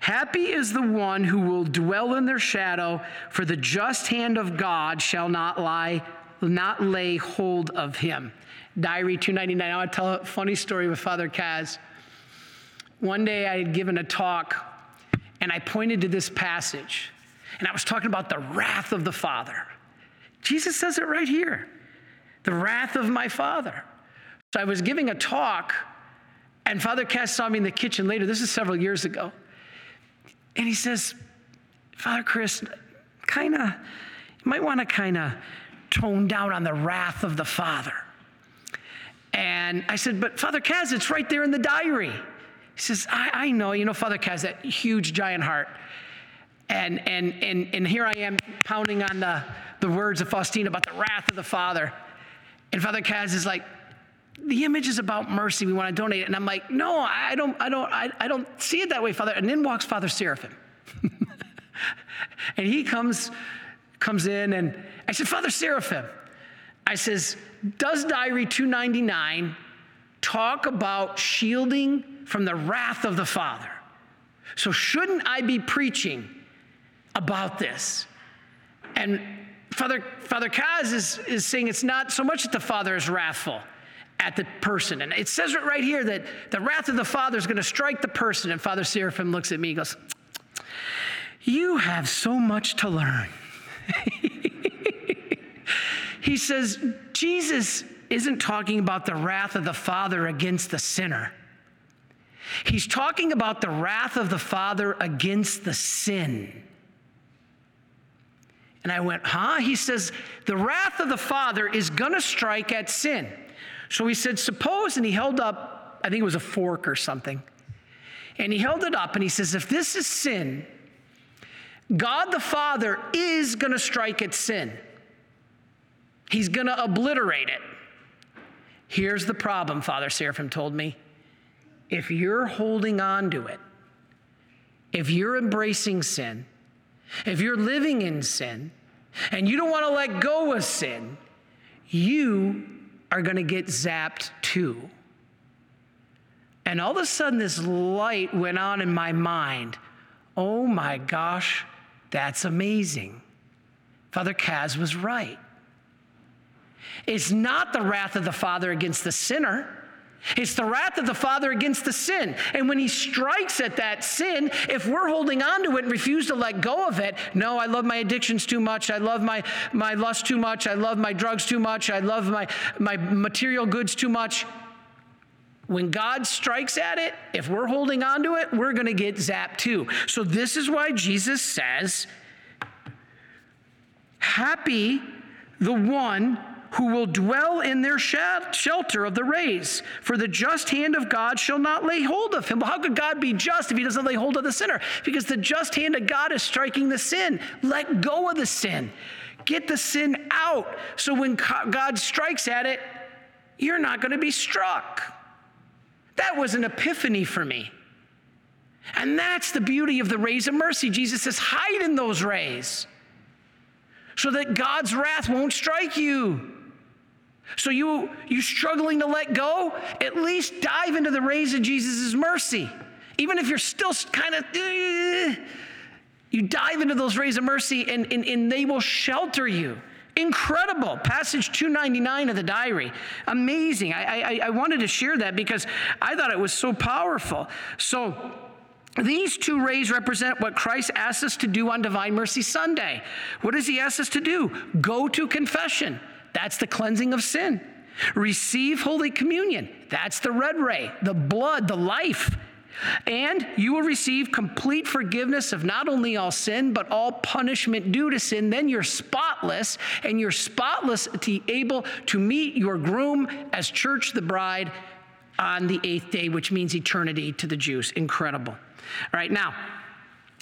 Happy is the one who will dwell in their shadow, for the just hand of God shall not lie, not lay hold of him. Diary 299. I want to tell a funny story with Father Kaz. One day I had given a talk and I pointed to this passage and I was talking about the wrath of the Father. Jesus says it right here the wrath of my Father. So I was giving a talk and Father Kaz saw me in the kitchen later. This is several years ago. And he says, Father Chris, kind of, you might want to kind of tone down on the wrath of the Father. And I said, But Father Kaz, it's right there in the diary. He says, I, I know, you know, Father has that huge, giant heart. And, and, and, and here I am pounding on the, the words of Faustina about the wrath of the Father. And Father Kaz is like, the image is about mercy. We want to donate it. And I'm like, no, I don't, I don't, I, I don't see it that way, Father. And then walks Father Seraphim. and he comes, comes in and I said, Father Seraphim, I says, does diary 299 talk about shielding from the wrath of the Father. So, shouldn't I be preaching about this? And Father, Father Kaz is, is saying it's not so much that the Father is wrathful at the person. And it says it right here that the wrath of the Father is going to strike the person. And Father Seraphim looks at me and goes, You have so much to learn. he says, Jesus isn't talking about the wrath of the Father against the sinner. He's talking about the wrath of the Father against the sin. And I went, huh? He says, the wrath of the Father is going to strike at sin. So he said, suppose, and he held up, I think it was a fork or something. And he held it up and he says, if this is sin, God the Father is going to strike at sin. He's going to obliterate it. Here's the problem, Father Seraphim told me. If you're holding on to it, if you're embracing sin, if you're living in sin and you don't want to let go of sin, you are going to get zapped too. And all of a sudden, this light went on in my mind. Oh my gosh, that's amazing. Father Kaz was right. It's not the wrath of the Father against the sinner. It's the wrath of the Father against the sin. And when He strikes at that sin, if we're holding on to it and refuse to let go of it, no, I love my addictions too much. I love my, my lust too much. I love my drugs too much. I love my, my material goods too much. When God strikes at it, if we're holding on to it, we're going to get zapped too. So, this is why Jesus says, Happy the one who will dwell in their shelter of the rays. For the just hand of God shall not lay hold of him. Well, how could God be just if he doesn't lay hold of the sinner? Because the just hand of God is striking the sin. Let go of the sin. Get the sin out. So when God strikes at it, you're not going to be struck. That was an epiphany for me. And that's the beauty of the rays of mercy. Jesus says, hide in those rays so that God's wrath won't strike you. So you you struggling to let go, at least dive into the rays of Jesus' mercy. Even if you're still kind of you dive into those rays of mercy and, and, and they will shelter you. Incredible. Passage 299 of the diary. Amazing. I, I, I wanted to share that because I thought it was so powerful. So, these two rays represent what Christ asks us to do on Divine Mercy Sunday. What does he ask us to do? Go to confession. That's the cleansing of sin. Receive Holy Communion. That's the red ray, the blood, the life. And you will receive complete forgiveness of not only all sin, but all punishment due to sin. Then you're spotless, and you're spotless to able to meet your groom as church, the bride, on the eighth day, which means eternity to the Jews. Incredible. All right, now,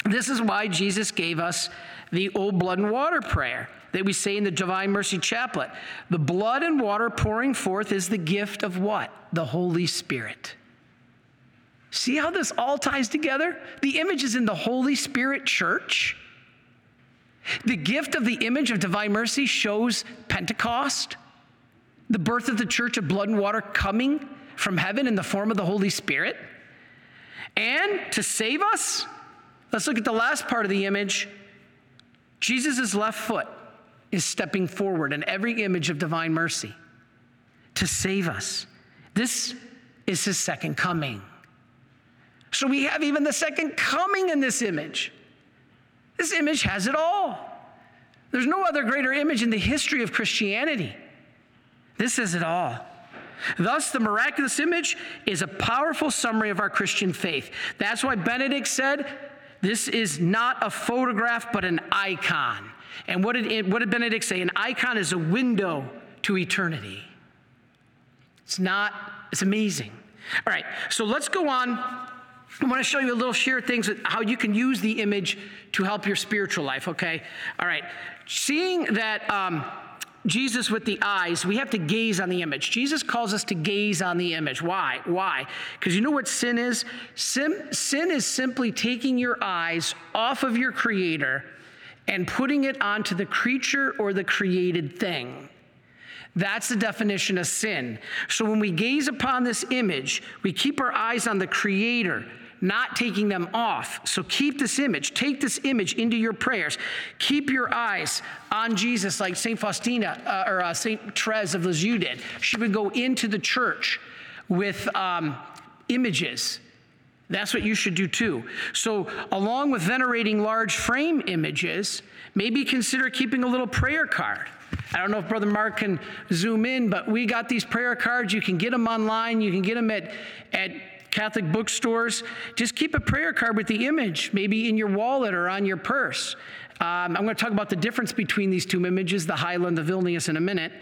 this is why Jesus gave us the old blood and water prayer that we say in the Divine Mercy Chaplet. The blood and water pouring forth is the gift of what? The Holy Spirit. See how this all ties together? The image is in the Holy Spirit church. The gift of the image of divine mercy shows Pentecost, the birth of the church of blood and water coming from heaven in the form of the Holy Spirit. And to save us, let's look at the last part of the image Jesus' left foot is stepping forward in every image of divine mercy to save us. This is his second coming. So we have even the second coming in this image. This image has it all. There's no other greater image in the history of Christianity. This is it all. Thus, the miraculous image is a powerful summary of our Christian faith. That's why Benedict said, This is not a photograph, but an icon. And what did, what did Benedict say? An icon is a window to eternity. It's not, it's amazing. All right, so let's go on. I want to show you a little share things how you can use the image to help your spiritual life, okay? All right, seeing that um, Jesus with the eyes, we have to gaze on the image. Jesus calls us to gaze on the image. Why? Why? Because you know what sin is? Sin, sin is simply taking your eyes off of your Creator and putting it onto the creature or the created thing. That's the definition of sin. So when we gaze upon this image, we keep our eyes on the Creator, not taking them off. So keep this image, take this image into your prayers. Keep your eyes on Jesus, like St. Faustina uh, or uh, St. Therese of Lisieux did. She would go into the church with um, images. That's what you should do too. So, along with venerating large frame images, maybe consider keeping a little prayer card. I don't know if Brother Mark can zoom in, but we got these prayer cards. You can get them online, you can get them at, at Catholic bookstores. Just keep a prayer card with the image, maybe in your wallet or on your purse. Um, I'm going to talk about the difference between these two images, the Hyla, the Vilnius, in a minute.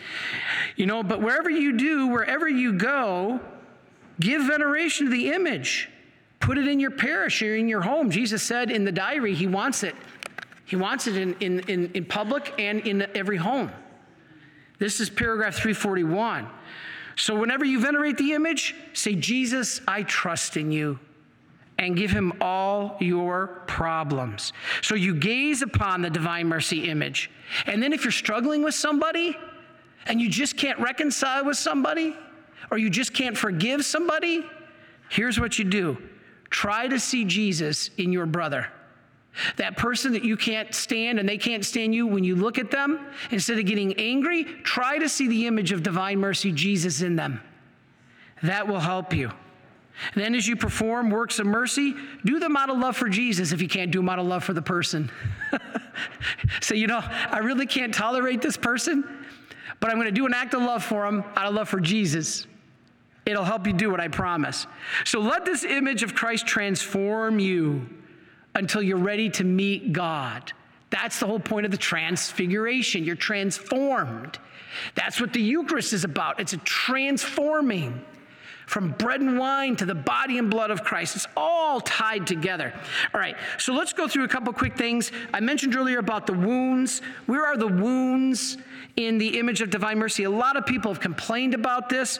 You know, but wherever you do, wherever you go, give veneration to the image. Put it in your parish or in your home. Jesus said in the diary, He wants it. He wants it in, in, in, in public and in every home. This is paragraph 341. So, whenever you venerate the image, say, Jesus, I trust in you, and give him all your problems. So, you gaze upon the divine mercy image. And then, if you're struggling with somebody and you just can't reconcile with somebody, or you just can't forgive somebody, here's what you do try to see Jesus in your brother. That person that you can't stand and they can't stand you, when you look at them, instead of getting angry, try to see the image of divine mercy, Jesus, in them. That will help you. And then, as you perform works of mercy, do them out of love for Jesus if you can't do them out of love for the person. so, you know, I really can't tolerate this person, but I'm going to do an act of love for them out of love for Jesus. It'll help you do what I promise. So, let this image of Christ transform you until you're ready to meet God. That's the whole point of the transfiguration. You're transformed. That's what the Eucharist is about. It's a transforming from bread and wine to the body and blood of Christ. It's all tied together. All right, so let's go through a couple quick things. I mentioned earlier about the wounds. Where are the wounds in the image of divine mercy? A lot of people have complained about this.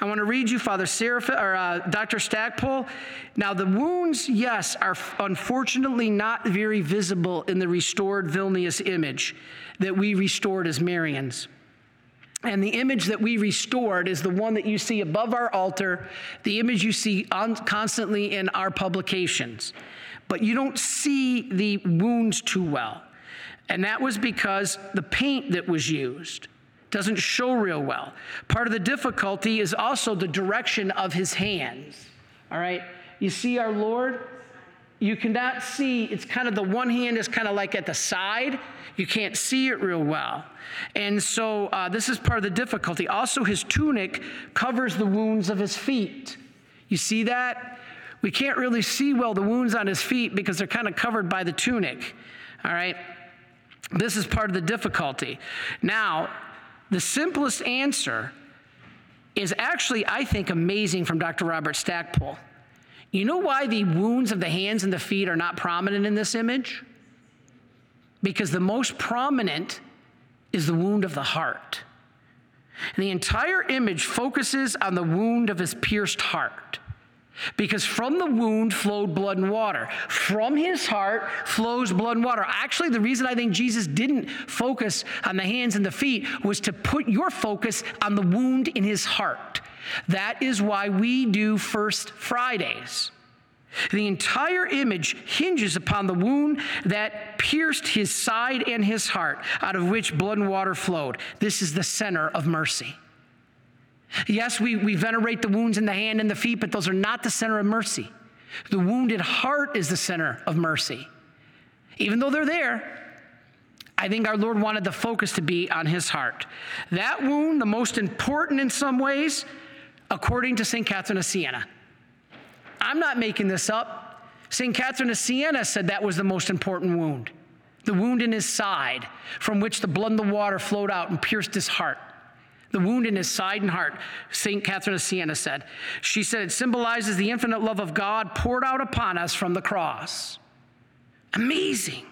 I want to read you Father Seraph, or uh, Dr. Stackpole. Now, the wounds, yes, are unfortunately not very visible in the restored Vilnius image that we restored as Marians. And the image that we restored is the one that you see above our altar, the image you see on, constantly in our publications. But you don't see the wounds too well. And that was because the paint that was used doesn't show real well. Part of the difficulty is also the direction of his hands. All right? You see our Lord? You cannot see, it's kind of the one hand is kind of like at the side. You can't see it real well. And so uh, this is part of the difficulty. Also, his tunic covers the wounds of his feet. You see that? We can't really see well the wounds on his feet because they're kind of covered by the tunic. All right? This is part of the difficulty. Now, the simplest answer is actually, I think, amazing from Dr. Robert Stackpole. You know why the wounds of the hands and the feet are not prominent in this image? Because the most prominent is the wound of the heart. And the entire image focuses on the wound of his pierced heart. Because from the wound flowed blood and water. From his heart flows blood and water. Actually, the reason I think Jesus didn't focus on the hands and the feet was to put your focus on the wound in his heart. That is why we do First Fridays. The entire image hinges upon the wound that pierced his side and his heart, out of which blood and water flowed. This is the center of mercy. Yes, we, we venerate the wounds in the hand and the feet, but those are not the center of mercy. The wounded heart is the center of mercy. Even though they're there, I think our Lord wanted the focus to be on his heart. That wound, the most important in some ways, according to St. Catherine of Siena. I'm not making this up. St. Catherine of Siena said that was the most important wound the wound in his side, from which the blood and the water flowed out and pierced his heart. The wound in his side and heart, St. Catherine of Siena said. She said it symbolizes the infinite love of God poured out upon us from the cross. Amazing.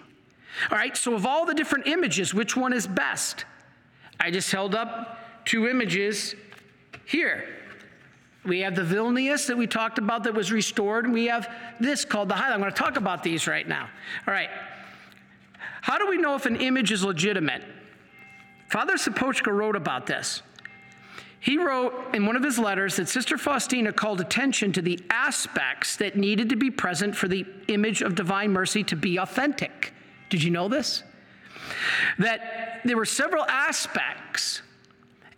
All right, so of all the different images, which one is best? I just held up two images here. We have the Vilnius that we talked about that was restored, and we have this called the Hyla. I'm going to talk about these right now. All right. How do we know if an image is legitimate? Father Sopoćko wrote about this. He wrote in one of his letters that Sister Faustina called attention to the aspects that needed to be present for the image of divine mercy to be authentic. Did you know this? That there were several aspects,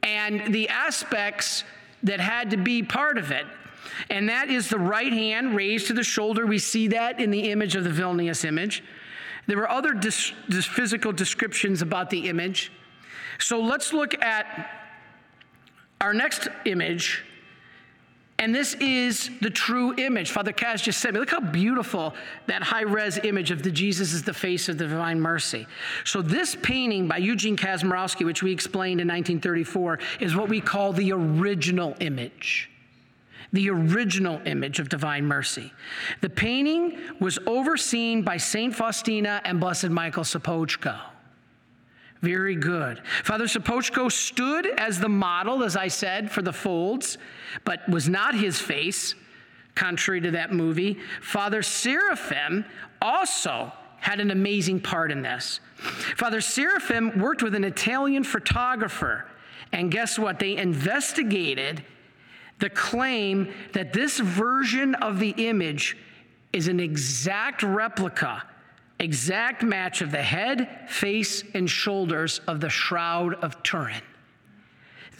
and the aspects that had to be part of it. And that is the right hand raised to the shoulder. We see that in the image of the Vilnius image. There were other dis- dis- physical descriptions about the image. So let's look at our next image, and this is the true image. Father Kaz just said me, look how beautiful that high res image of the Jesus is the face of the divine mercy. So, this painting by Eugene Kazimirowski, which we explained in 1934, is what we call the original image. The original image of divine mercy. The painting was overseen by St. Faustina and Blessed Michael Sopoćko. Very good. Father Sopoćko stood as the model, as I said, for the folds, but was not his face, contrary to that movie. Father Seraphim also had an amazing part in this. Father Seraphim worked with an Italian photographer, and guess what? They investigated the claim that this version of the image is an exact replica exact match of the head, face, and shoulders of the Shroud of Turin.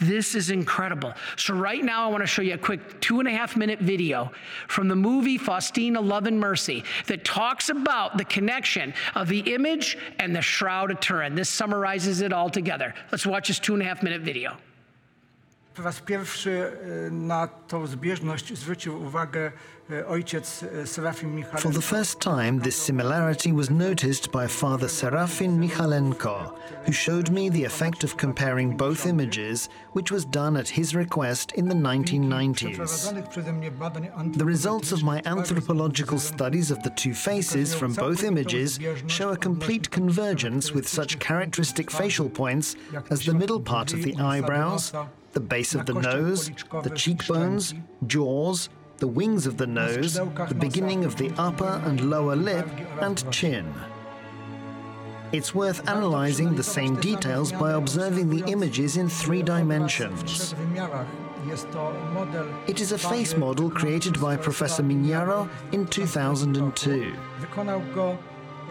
This is incredible. So, right now, I want to show you a quick two and a half minute video from the movie Faustina Love and Mercy that talks about the connection of the image and the Shroud of Turin. This summarizes it all together. Let's watch this two and a half minute video. Po raz pierwszy na tą zbieżność zwrócił uwagę ojciec Michalenko. For the first time, this similarity was noticed by Father Serafin Michalenko, who showed me the effect of comparing both images, which was done at his request in the 1990s. The results of my anthropological studies of the two faces from both images show a complete convergence with such characteristic facial points as the middle part of the eyebrows, the base of the nose, the cheekbones, jaws, the wings of the nose, the beginning of the upper and lower lip, and chin. It's worth analyzing the same details by observing the images in three dimensions. It is a face model created by Professor Mignaro in 2002,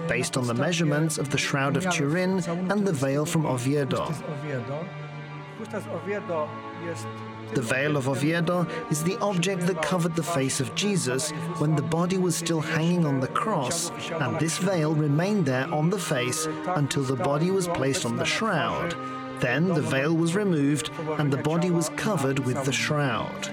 based on the measurements of the Shroud of Turin and the veil from Oviedo. The veil of Oviedo is the object that covered the face of Jesus when the body was still hanging on the cross, and this veil remained there on the face until the body was placed on the shroud. Then the veil was removed and the body was covered with the shroud.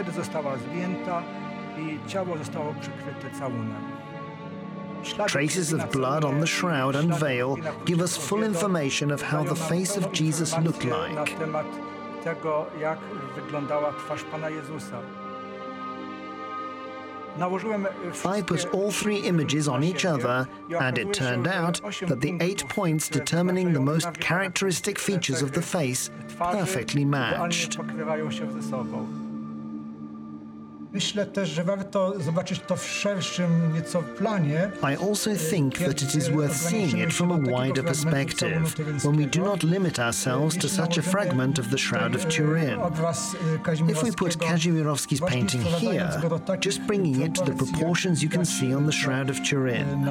Traces of blood on the shroud and veil give us full information of how the face of Jesus looked like. Tego, jak wyglądała twarz Pana Jezusa. I put all three images on each other, and it turned out that the eight points determining the most characteristic features of the face perfectly matched. Myślę też, że warto zobaczyć to w szerszym nieco planie. I also think that it is worth seeing it from a wider perspective, when we do not limit ourselves to such a fragment of the Shroud of Turin. If we put Kazimierowski's painting here, just bringing it to the proportions you can see on the Shroud of Turin.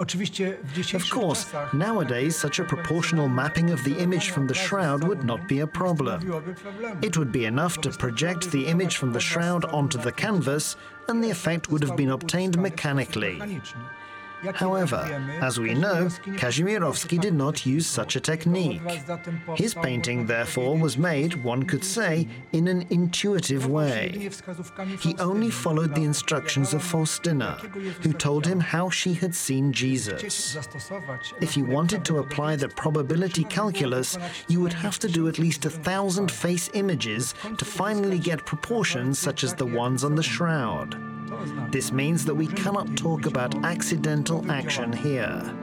Of course, nowadays such a proportional mapping of the image from the shroud would not be a problem. It would be enough to project the image from the shroud onto the canvas and the effect would have been obtained mechanically. However, as we know, Kazimierowski did not use such a technique. His painting, therefore, was made, one could say, in an intuitive way. He only followed the instructions of Faustina, who told him how she had seen Jesus. If you wanted to apply the probability calculus, you would have to do at least a thousand face images to finally get proportions such as the ones on the shroud. This means that we cannot talk about accidental action here.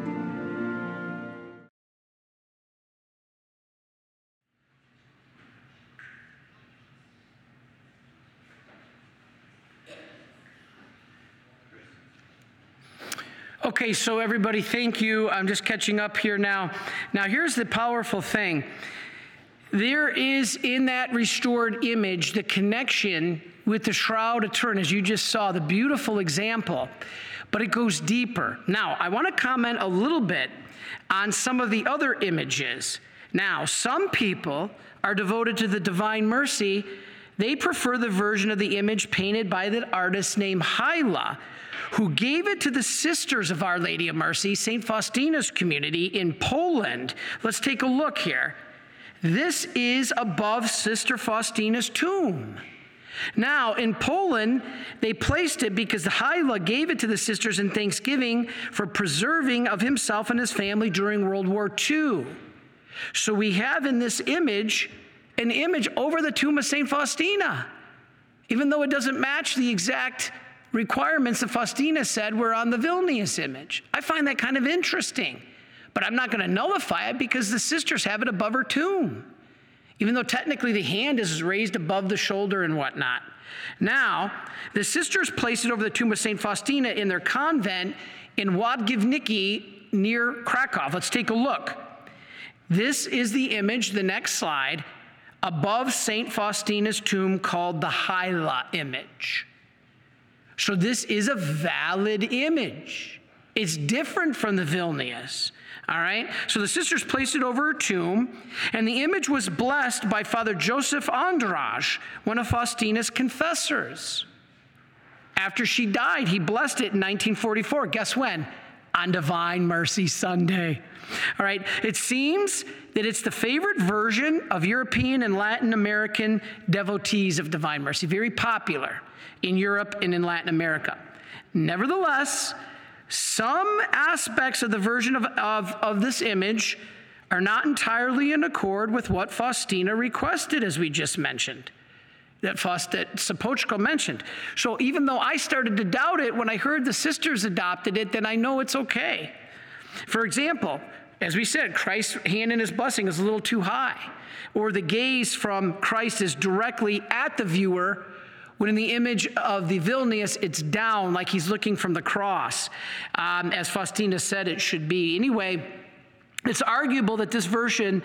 Okay, so everybody, thank you. I'm just catching up here now. Now, here's the powerful thing there is in that restored image the connection with the Shroud of Turin, as you just saw, the beautiful example, but it goes deeper. Now, I want to comment a little bit on some of the other images. Now, some people are devoted to the divine mercy. They prefer the version of the image painted by the artist named Hyla, who gave it to the Sisters of Our Lady of Mercy, St. Faustina's community in Poland. Let's take a look here. This is above Sister Faustina's tomb. Now, in Poland, they placed it because the Hyla gave it to the sisters in thanksgiving for preserving of himself and his family during World War II. So we have in this image an image over the tomb of St. Faustina, even though it doesn't match the exact requirements that Faustina said were on the Vilnius image. I find that kind of interesting, but I'm not going to nullify it because the sisters have it above her tomb, even though technically the hand is raised above the shoulder and whatnot. Now, the sisters place it over the tomb of St. Faustina in their convent in Łagiewniki near Krakow. Let's take a look. This is the image, the next slide, above St. Faustina's tomb called the Hyla image. So this is a valid image. It's different from the Vilnius. All right? So the sisters placed it over her tomb, and the image was blessed by Father Joseph Andrasz, one of Faustina's confessors. After she died, he blessed it in 1944. Guess when? On Divine Mercy Sunday. All right, it seems that it's the favorite version of European and Latin American devotees of Divine Mercy, very popular in Europe and in Latin America. Nevertheless, some aspects of the version of, of, of this image are not entirely in accord with what Faustina requested, as we just mentioned that Faust that Sopoćko mentioned. So even though I started to doubt it when I heard the sisters adopted it, then I know it's okay. For example, as we said, Christ's hand in his blessing is a little too high, or the gaze from Christ is directly at the viewer. When in the image of the Vilnius, it's down like he's looking from the cross, um, as Faustina said it should be. Anyway, it's arguable that this version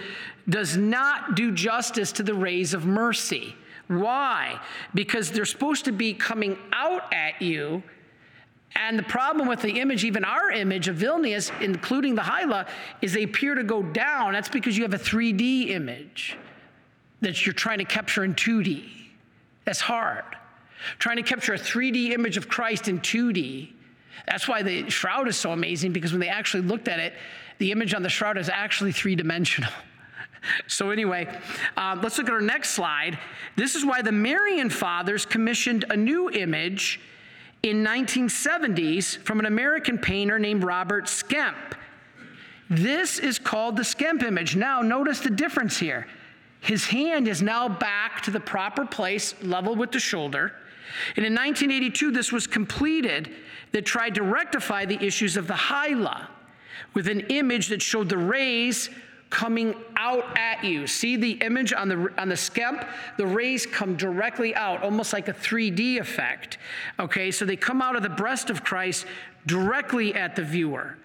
does not do justice to the rays of mercy. Why? Because they're supposed to be coming out at you and the problem with the image, even our image of Vilnius, including the Hyla, is they appear to go down. That's because you have a 3D image that you're trying to capture in 2D. That's hard. Trying to capture a 3D image of Christ in 2D. That's why the shroud is so amazing because when they actually looked at it, the image on the shroud is actually three dimensional. So, anyway, um, let's look at our next slide. This is why the Marian Fathers commissioned a new image in 1970s from an American painter named Robert Skemp. This is called the Skemp image. Now, notice the difference here. His hand is now back to the proper place, level with the shoulder. And in 1982, this was completed that tried to rectify the issues of the hyla with an image that showed the rays coming out at you. See the image on the, on the skemp? The rays come directly out, almost like a 3D effect. Okay, so they come out of the breast of Christ directly at the viewer.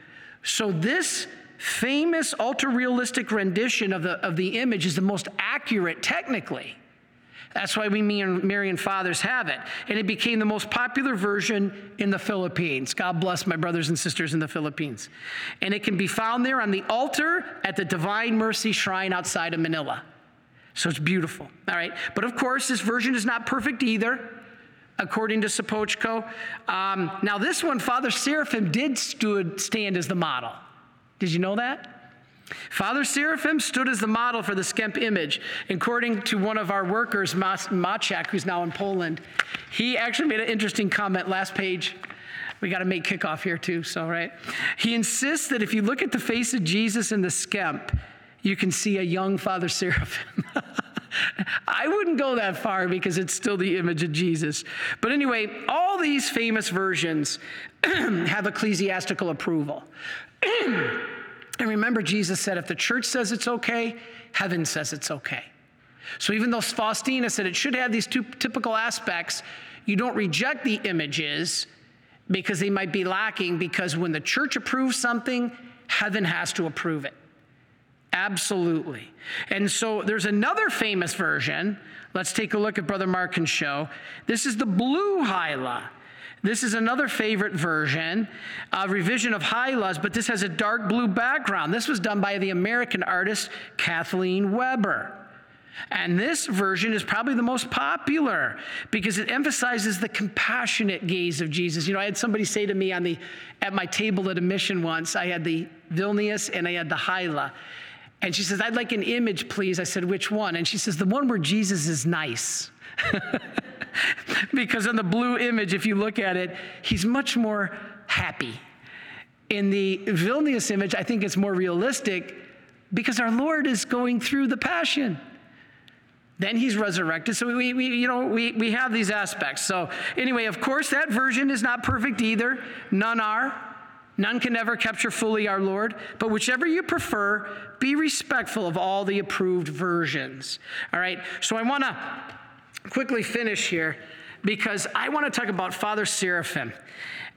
So this famous ultra realistic rendition of the, of the image is the most accurate technically. That's why we Marian fathers have it. And it became the most popular version in the Philippines. God bless my brothers and sisters in the Philippines. And it can be found there on the altar at the Divine Mercy Shrine outside of Manila. So it's beautiful. All right. But of course, this version is not perfect either, according to Sopoćko. Um, now, this one, Father Seraphim did stood, stand as the model. Did you know that? Father Seraphim stood as the model for the Skemp image. According to one of our workers, Maciek, who's now in Poland, he actually made an interesting comment last page. We got to make kickoff here too, so right. He insists that if you look at the face of Jesus in the Skemp, you can see a young Father Seraphim. I wouldn't go that far because it's still the image of Jesus. But anyway, all these famous versions have ecclesiastical approval. And remember, Jesus said, if the church says it's okay, heaven says it's okay. So even though Faustina said it should have these two typical aspects, you don't reject the images because they might be lacking because when the church approves something, heaven has to approve it. Absolutely. And so there's another famous version. Let's take a look at Brother Mark can show. This is the blue Hyla. This is another favorite version, a revision of Hyla's, but this has a dark blue background. This was done by the American artist Kathleen Weber. And this version is probably the most popular because it emphasizes the compassionate gaze of Jesus. You know, I had somebody say to me on the at my table at a mission once, I had the Vilnius and I had the Hyla. And she says, I'd like an image, please. I said, which one? And she says, the one where Jesus is nice. because in the blue image, if you look at it, he's much more happy. In the Vilnius image, I think it's more realistic because our Lord is going through the passion. Then he's resurrected. So we, we, you know, we, we have these aspects. So anyway, of course, that version is not perfect either. None are. None can ever capture fully our Lord. But whichever you prefer, be respectful of all the approved versions. All right. So I want to quickly finish here because I want to talk about Father Seraphim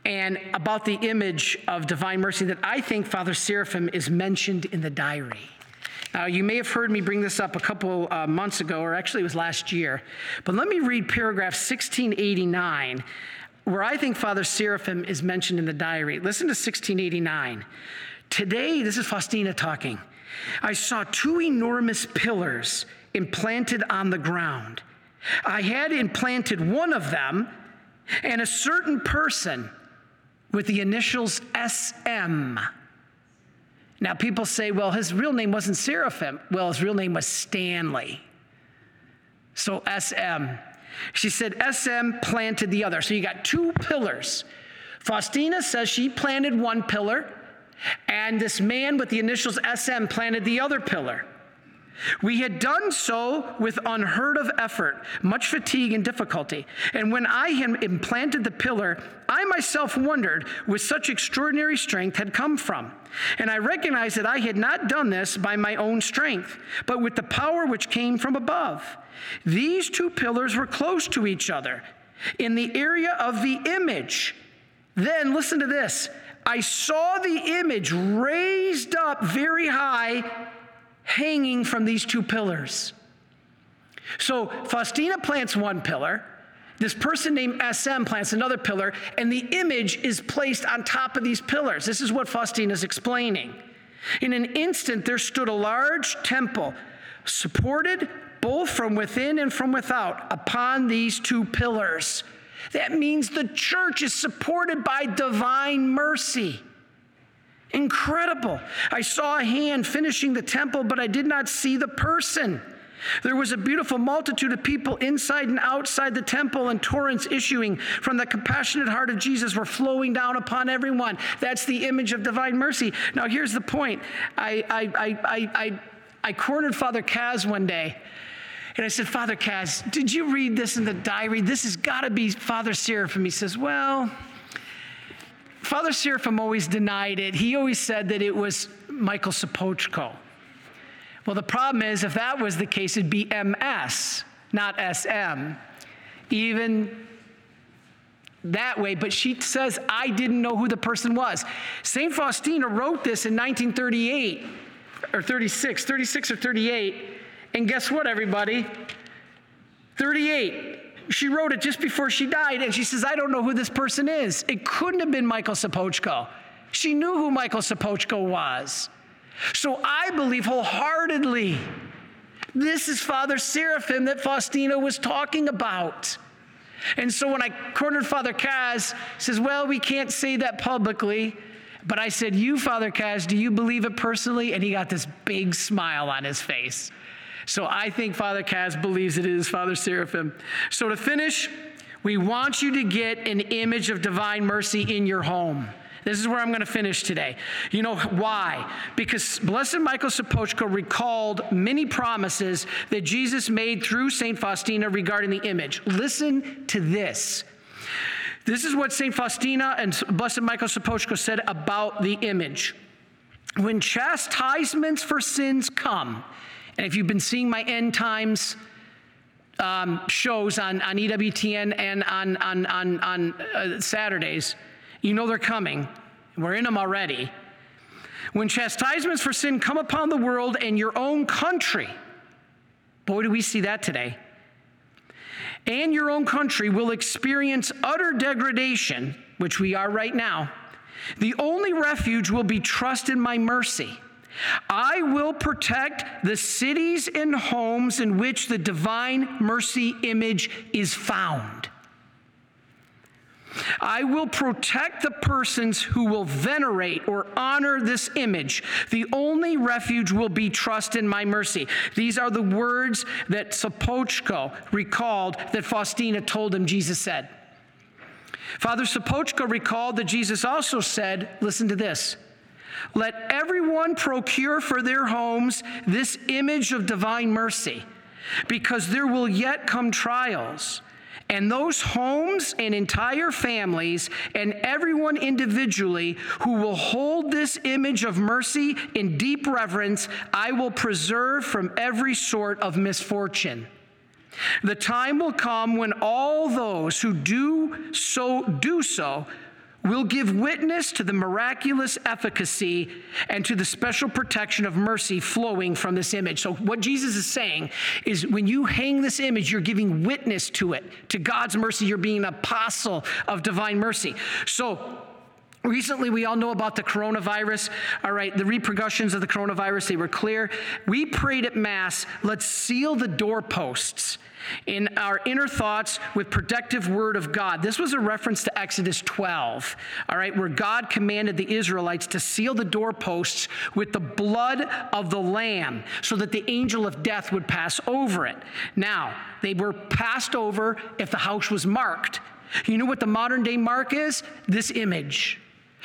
and about the image of divine mercy that I think Father Seraphim is mentioned in the diary. Uh, you may have heard me bring this up a couple uh, months ago, or actually it was last year. But let me read paragraph 1689, where I think Father Seraphim is mentioned in the diary. Listen to 1689. Today, this is Faustina talking. I saw two enormous pillars implanted on the ground. I had implanted one of them, and a certain person with the initials SM now, people say, well, his real name wasn't Seraphim. Well, his real name was Stanley. So, SM. She said, SM planted the other. So, you got two pillars. Faustina says she planted one pillar, and this man with the initials SM planted the other pillar. We had done so with unheard of effort, much fatigue and difficulty. And when I had implanted the pillar, I myself wondered where such extraordinary strength had come from. And I recognized that I had not done this by my own strength, but with the power which came from above. These two pillars were close to each other in the area of the image. Then, listen to this I saw the image raised up very high hanging from these two pillars. So Faustina plants one pillar, this person named SM plants another pillar, and the image is placed on top of these pillars. This is what Faustina is explaining. In an instant, there stood a large temple, supported both from within and from without, upon these two pillars. That means the church is supported by divine mercy. Incredible. I saw a hand finishing the temple, but I did not see the person. There was a beautiful multitude of people inside and outside the temple, and torrents issuing from the compassionate heart of Jesus were flowing down upon everyone. That's the image of divine mercy. Now, here's the point I, I, I, I, I, cornered Father Kaz one day. And I said, Father Kaz, did you read this in the diary? This has got to be Father Seraphim. He says, Well, Father Seraphim always denied it. He always said that it was Michael Sopoćko. Well, the problem is, if that was the case, it'd be MS, not SM. Even that way, but she says, I didn't know who the person was. St. Faustina wrote this in 1938 or 36, 36 or 38. And guess what, everybody? 38 she wrote it just before she died, and she says, I don't know who this person is. It couldn't have been Michael Sopoćko. She knew who Michael Sopoćko was. So I believe wholeheartedly this is Father Seraphim that Faustina was talking about. And so when I cornered Father Kaz, says, Well, we can't say that publicly. But I said, You, Father Kaz, do you believe it personally? And he got this big smile on his face. So I think Father Kaz believes it is Father Seraphim. So to finish, we want you to get an image of divine mercy in your home. This is where I'm going to finish today. You know why? Because Blessed Michael Sopoćko recalled many promises that Jesus made through St. Faustina regarding the image. Listen to this. This is what St. Faustina and Blessed Michael Sopoćko said about the image. When chastisements for sins come, and if you've been seeing my end times um, shows on, on EWTN and on, on, on, on uh, Saturdays, You know they're coming. We're in them already. When chastisements for sin come upon the world and your own country, boy, do we see that today, and your own country will experience utter degradation, which we are right now, the only refuge will be trust in my mercy. I will protect the cities and homes in which the divine mercy image is found. I will protect the persons who will venerate or honor this image. The only refuge will be trust in my mercy. These are the words that Sopoćko recalled that Faustina told him Jesus said. Father Sopoćko recalled that Jesus also said, listen to this. Let everyone procure for their homes this image of divine mercy, because there will yet come trials and those homes and entire families and everyone individually who will hold this image of mercy in deep reverence, I will preserve from every sort of misfortune. The time will come when all those who do so do so will give witness to the miraculous efficacy and to the special protection of mercy flowing from this image. So, what Jesus is saying is when you hang this image, you're giving witness to it, to God's mercy. You're being an apostle of divine mercy. So, Recently, we all know about the coronavirus. All right, the repercussions of the coronavirus, they were clear. We prayed at Mass, let's seal the doorposts in our inner thoughts with protective word of God. This was a reference to Exodus 12, all right, where God commanded the Israelites to seal the doorposts with the blood of the lamb so that the angel of death would pass over it. Now, they were passed over if the house was marked. You know what the modern day mark is? This image.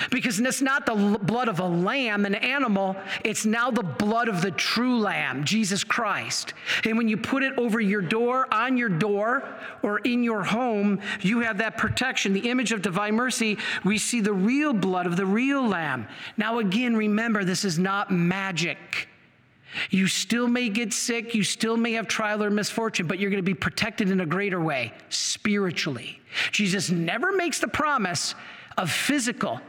Because it's not the blood of a lamb, an animal, it's now the blood of the true lamb, Jesus Christ. And when you put it over your door, on your door, or in your home, you have that protection. The image of divine mercy, we see the real blood of the real lamb. Now, again, remember, this is not magic. You still may get sick, you still may have trial or misfortune, but you're going to be protected in a greater way, spiritually. Jesus never makes the promise of physical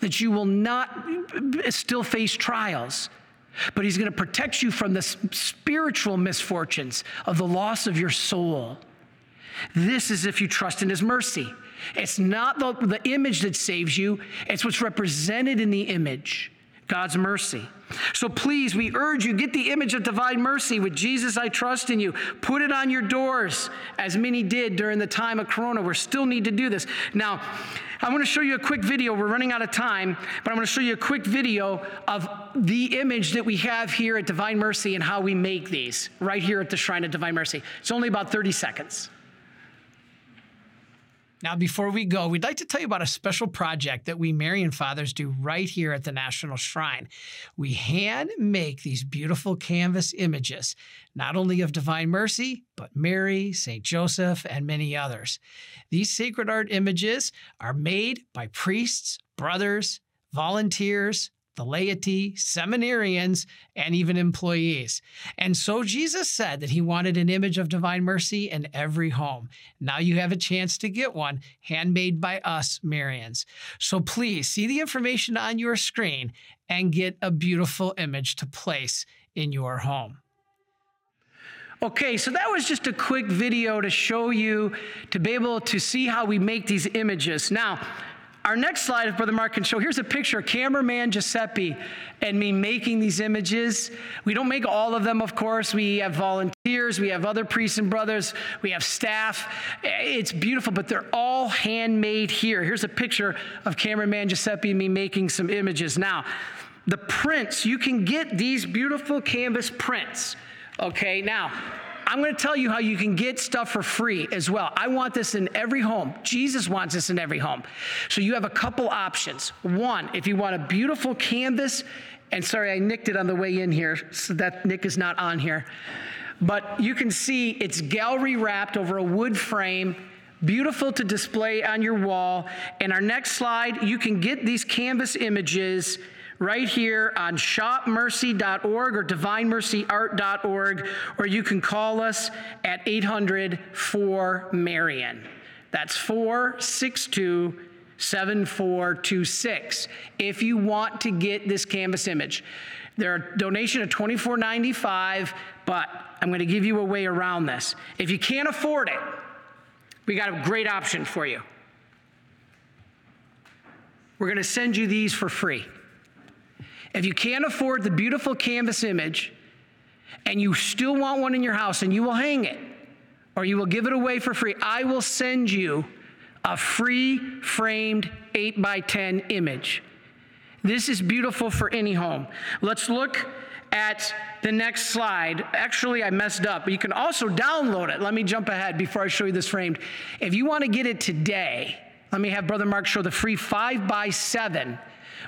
that you will not still face trials, but He's going to protect you from the spiritual misfortunes of the loss of your soul. This is if you trust in His mercy. It's not the, the image that saves you, it's what's represented in the image God's mercy. So please, we urge you get the image of divine mercy with Jesus, I trust in you. Put it on your doors, as many did during the time of Corona. We still need to do this. Now, I want to show you a quick video. We're running out of time, but I'm going to show you a quick video of the image that we have here at Divine Mercy and how we make these right here at the Shrine of Divine Mercy. It's only about 30 seconds. Now, before we go, we'd like to tell you about a special project that we Marian Fathers do right here at the National Shrine. We hand make these beautiful canvas images, not only of Divine Mercy, but Mary, St. Joseph, and many others. These sacred art images are made by priests, brothers, volunteers, the laity, seminarians, and even employees. And so Jesus said that he wanted an image of divine mercy in every home. Now you have a chance to get one handmade by us, Marians. So please see the information on your screen and get a beautiful image to place in your home. Okay, so that was just a quick video to show you, to be able to see how we make these images. Now, our next slide, if Brother Mark can show, here's a picture cameraman Giuseppe and me making these images. We don't make all of them, of course. We have volunteers, we have other priests and brothers, we have staff. It's beautiful, but they're all handmade here. Here's a picture of cameraman Giuseppe and me making some images. Now, the prints, you can get these beautiful canvas prints. Okay, now, I'm going to tell you how you can get stuff for free as well. I want this in every home. Jesus wants this in every home. So you have a couple options. One, if you want a beautiful canvas, and sorry, I nicked it on the way in here, so that nick is not on here. But you can see it's gallery wrapped over a wood frame beautiful to display on your wall. And our next slide, you can get these canvas images right here on shopmercy.org or divinemercyart.org, or you can call us at 800 4 Marian. That's 462 7426 if you want to get this canvas image. There are donation of $24.95, but I'm going to give you a way around this. If you can't afford it, we got a great option for you. We're going to send you these for free. If you can't afford the beautiful canvas image and you still want one in your house and you will hang it or you will give it away for free, I will send you a free framed 8 by 10 image. This is beautiful for any home. Let's look at the next slide. Actually, I messed up, but you can also download it. Let me jump ahead before I show you this framed. If you want to get it today, let me have Brother Mark show the free 5 by 7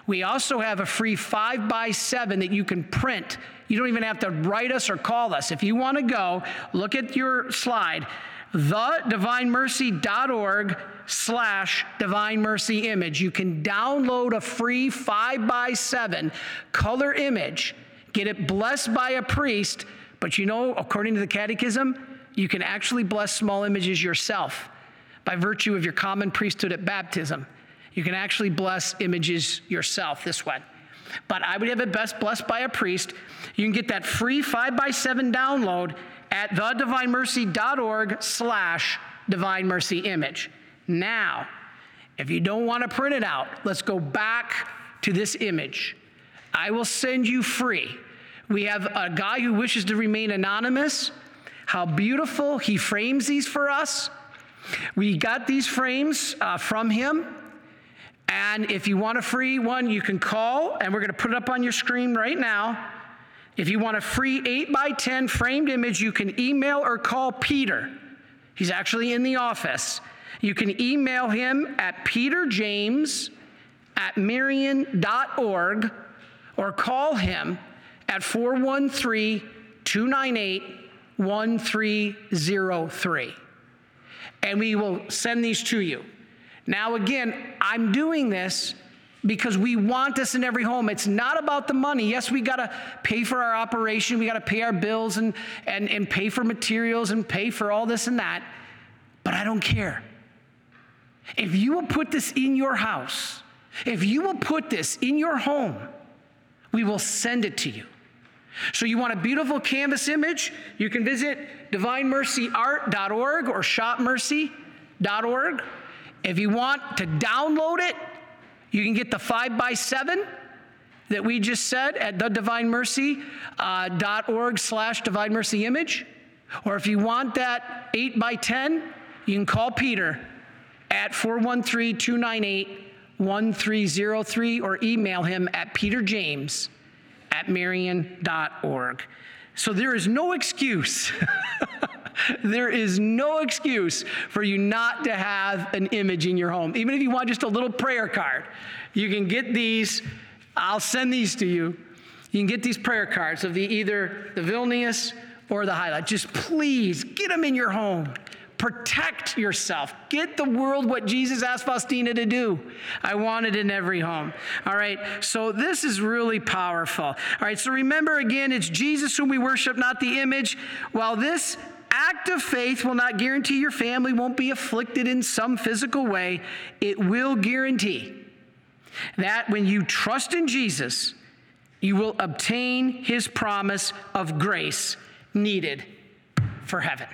We also have a free 5 by 7 that you can print. You don't even have to write us or call us. If you want to go, look at your slide, thedivinemercy.org slash divine mercy image. You can download a free 5 by 7 color image, get it blessed by a priest, but you know, according to the catechism, you can actually bless small images yourself by virtue of your common priesthood at baptism. You can actually bless images yourself this way. But I would have it best blessed by a priest. You can get that free 5 by 7 download at thedivinemercy.org slash divine mercy image. Now, if you don't want to print it out, let's go back to this image. I will send you free. We have a guy who wishes to remain anonymous. How beautiful he frames these for us. We got these frames uh, from him. And if you want a free one, you can call, and we're going to put it up on your screen right now. If you want a free 8 by 10 framed image, you can email or call Peter. He's actually in the office. You can email him at peterjames at marian.org or call him at 413 298 1303. And we will send these to you. Now, again, I'm doing this because we want this in every home. It's not about the money. Yes, we got to pay for our operation, we got to pay our bills and, and, and pay for materials and pay for all this and that, but I don't care. If you will put this in your house, if you will put this in your home, we will send it to you. So, you want a beautiful canvas image? You can visit divinemercyart.org or shopmercy.org. If you want to download it, you can get the 5 by 7 that we just said at thedivinemercy.org uh, slash divine mercy image. Or if you want that 8 by 10, you can call Peter at 413 298 1303 or email him at peterjames at marian.org. So there is no excuse. there is no excuse for you not to have an image in your home. Even if you want just a little prayer card, you can get these. I'll send these to you. You can get these prayer cards of the either the Vilnius or the Hyla. Just please get them in your home. Protect yourself. Get the world what Jesus asked Faustina to do. I want it in every home. All right, so this is really powerful. All right, so remember again, it's Jesus whom we worship, not the image. While this act of faith will not guarantee your family won't be afflicted in some physical way, it will guarantee that when you trust in Jesus, you will obtain his promise of grace needed for heaven.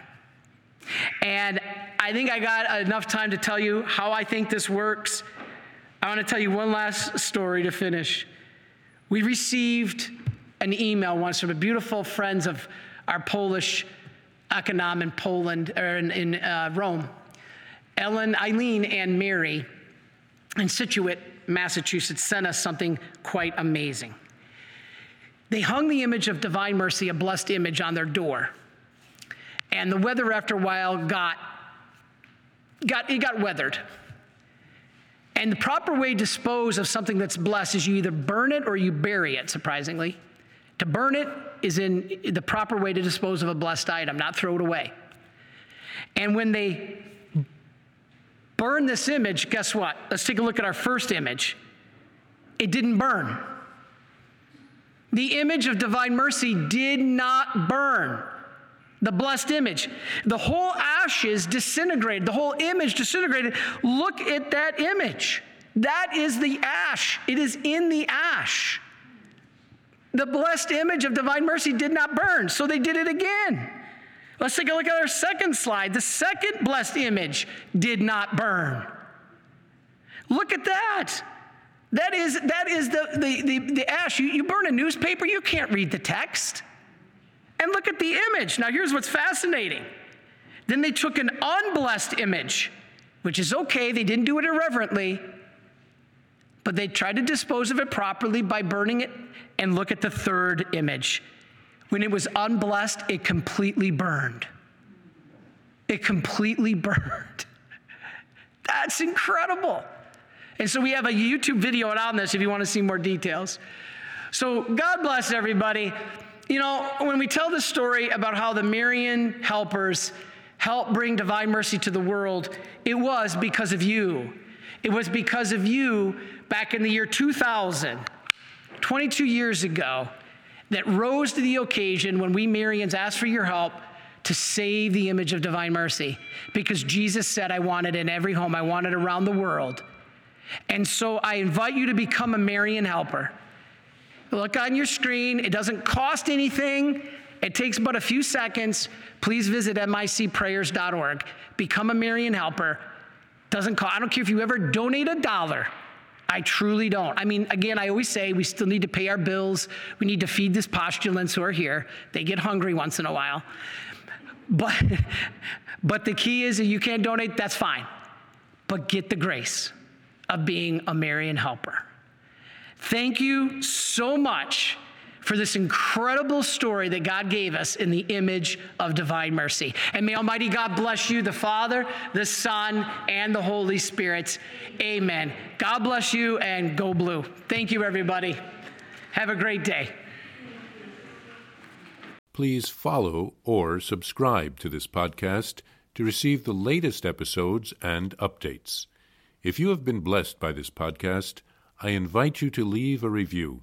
And I think I got enough time to tell you how I think this works. I want to tell you one last story to finish. We received an email once from a beautiful friends of our Polish econom in Poland or in, in uh, Rome. Ellen, Eileen, and Mary in Scituate, Massachusetts, sent us something quite amazing. They hung the image of divine mercy, a blessed image, on their door and the weather after a while got, got it got weathered. And the proper way to dispose of something that's blessed is you either burn it or you bury it, surprisingly. To burn it is in the proper way to dispose of a blessed item, not throw it away. And when they burn this image, guess what? Let's take a look at our first image. It didn't burn. The image of divine mercy did not burn. the blessed image. The whole ashes disintegrated, the whole image disintegrated. Look at that image. That is the ash, it is in the ash. The blessed image of divine mercy did not burn, so they did it again. Let's take a look at our second slide. The second blessed image did not burn. Look at that. That is, that is the, the, the, the ash. You, you burn a newspaper, you can't read the text. And look at the image. Now, here's what's fascinating. Then they took an unblessed image, which is okay, they didn't do it irreverently, but they tried to dispose of it properly by burning it. And look at the third image. When it was unblessed, it completely burned. It completely burned. That's incredible. And so we have a YouTube video on this if you want to see more details. So God bless everybody. You know, when we tell the story about how the Marian helpers helped bring divine mercy to the world, it was because of you. It was because of you back in the year 2000, 22 years ago, that rose to the occasion when we Marians asked for your help to save the image of divine mercy. Because Jesus said, I want it in every home, I want it around the world. And so I invite you to become a Marian helper. Look on your screen, it doesn't cost anything. It takes but a few seconds. Please visit micprayers.org. Become a Marian helper. Doesn't cost, I don't care if you ever donate a dollar. I truly don't. I mean, again, I always say we still need to pay our bills. We need to feed these postulants who are here. They get hungry once in a while. But, but the key is that you can't donate, that's fine. But get the grace of being a Marian helper. Thank you so much for this incredible story that God gave us in the image of divine mercy. And may Almighty God bless you, the Father, the Son, and the Holy Spirit. Amen. God bless you and go blue. Thank you, everybody. Have a great day. Please follow or subscribe to this podcast to receive the latest episodes and updates. If you have been blessed by this podcast, I invite you to leave a review.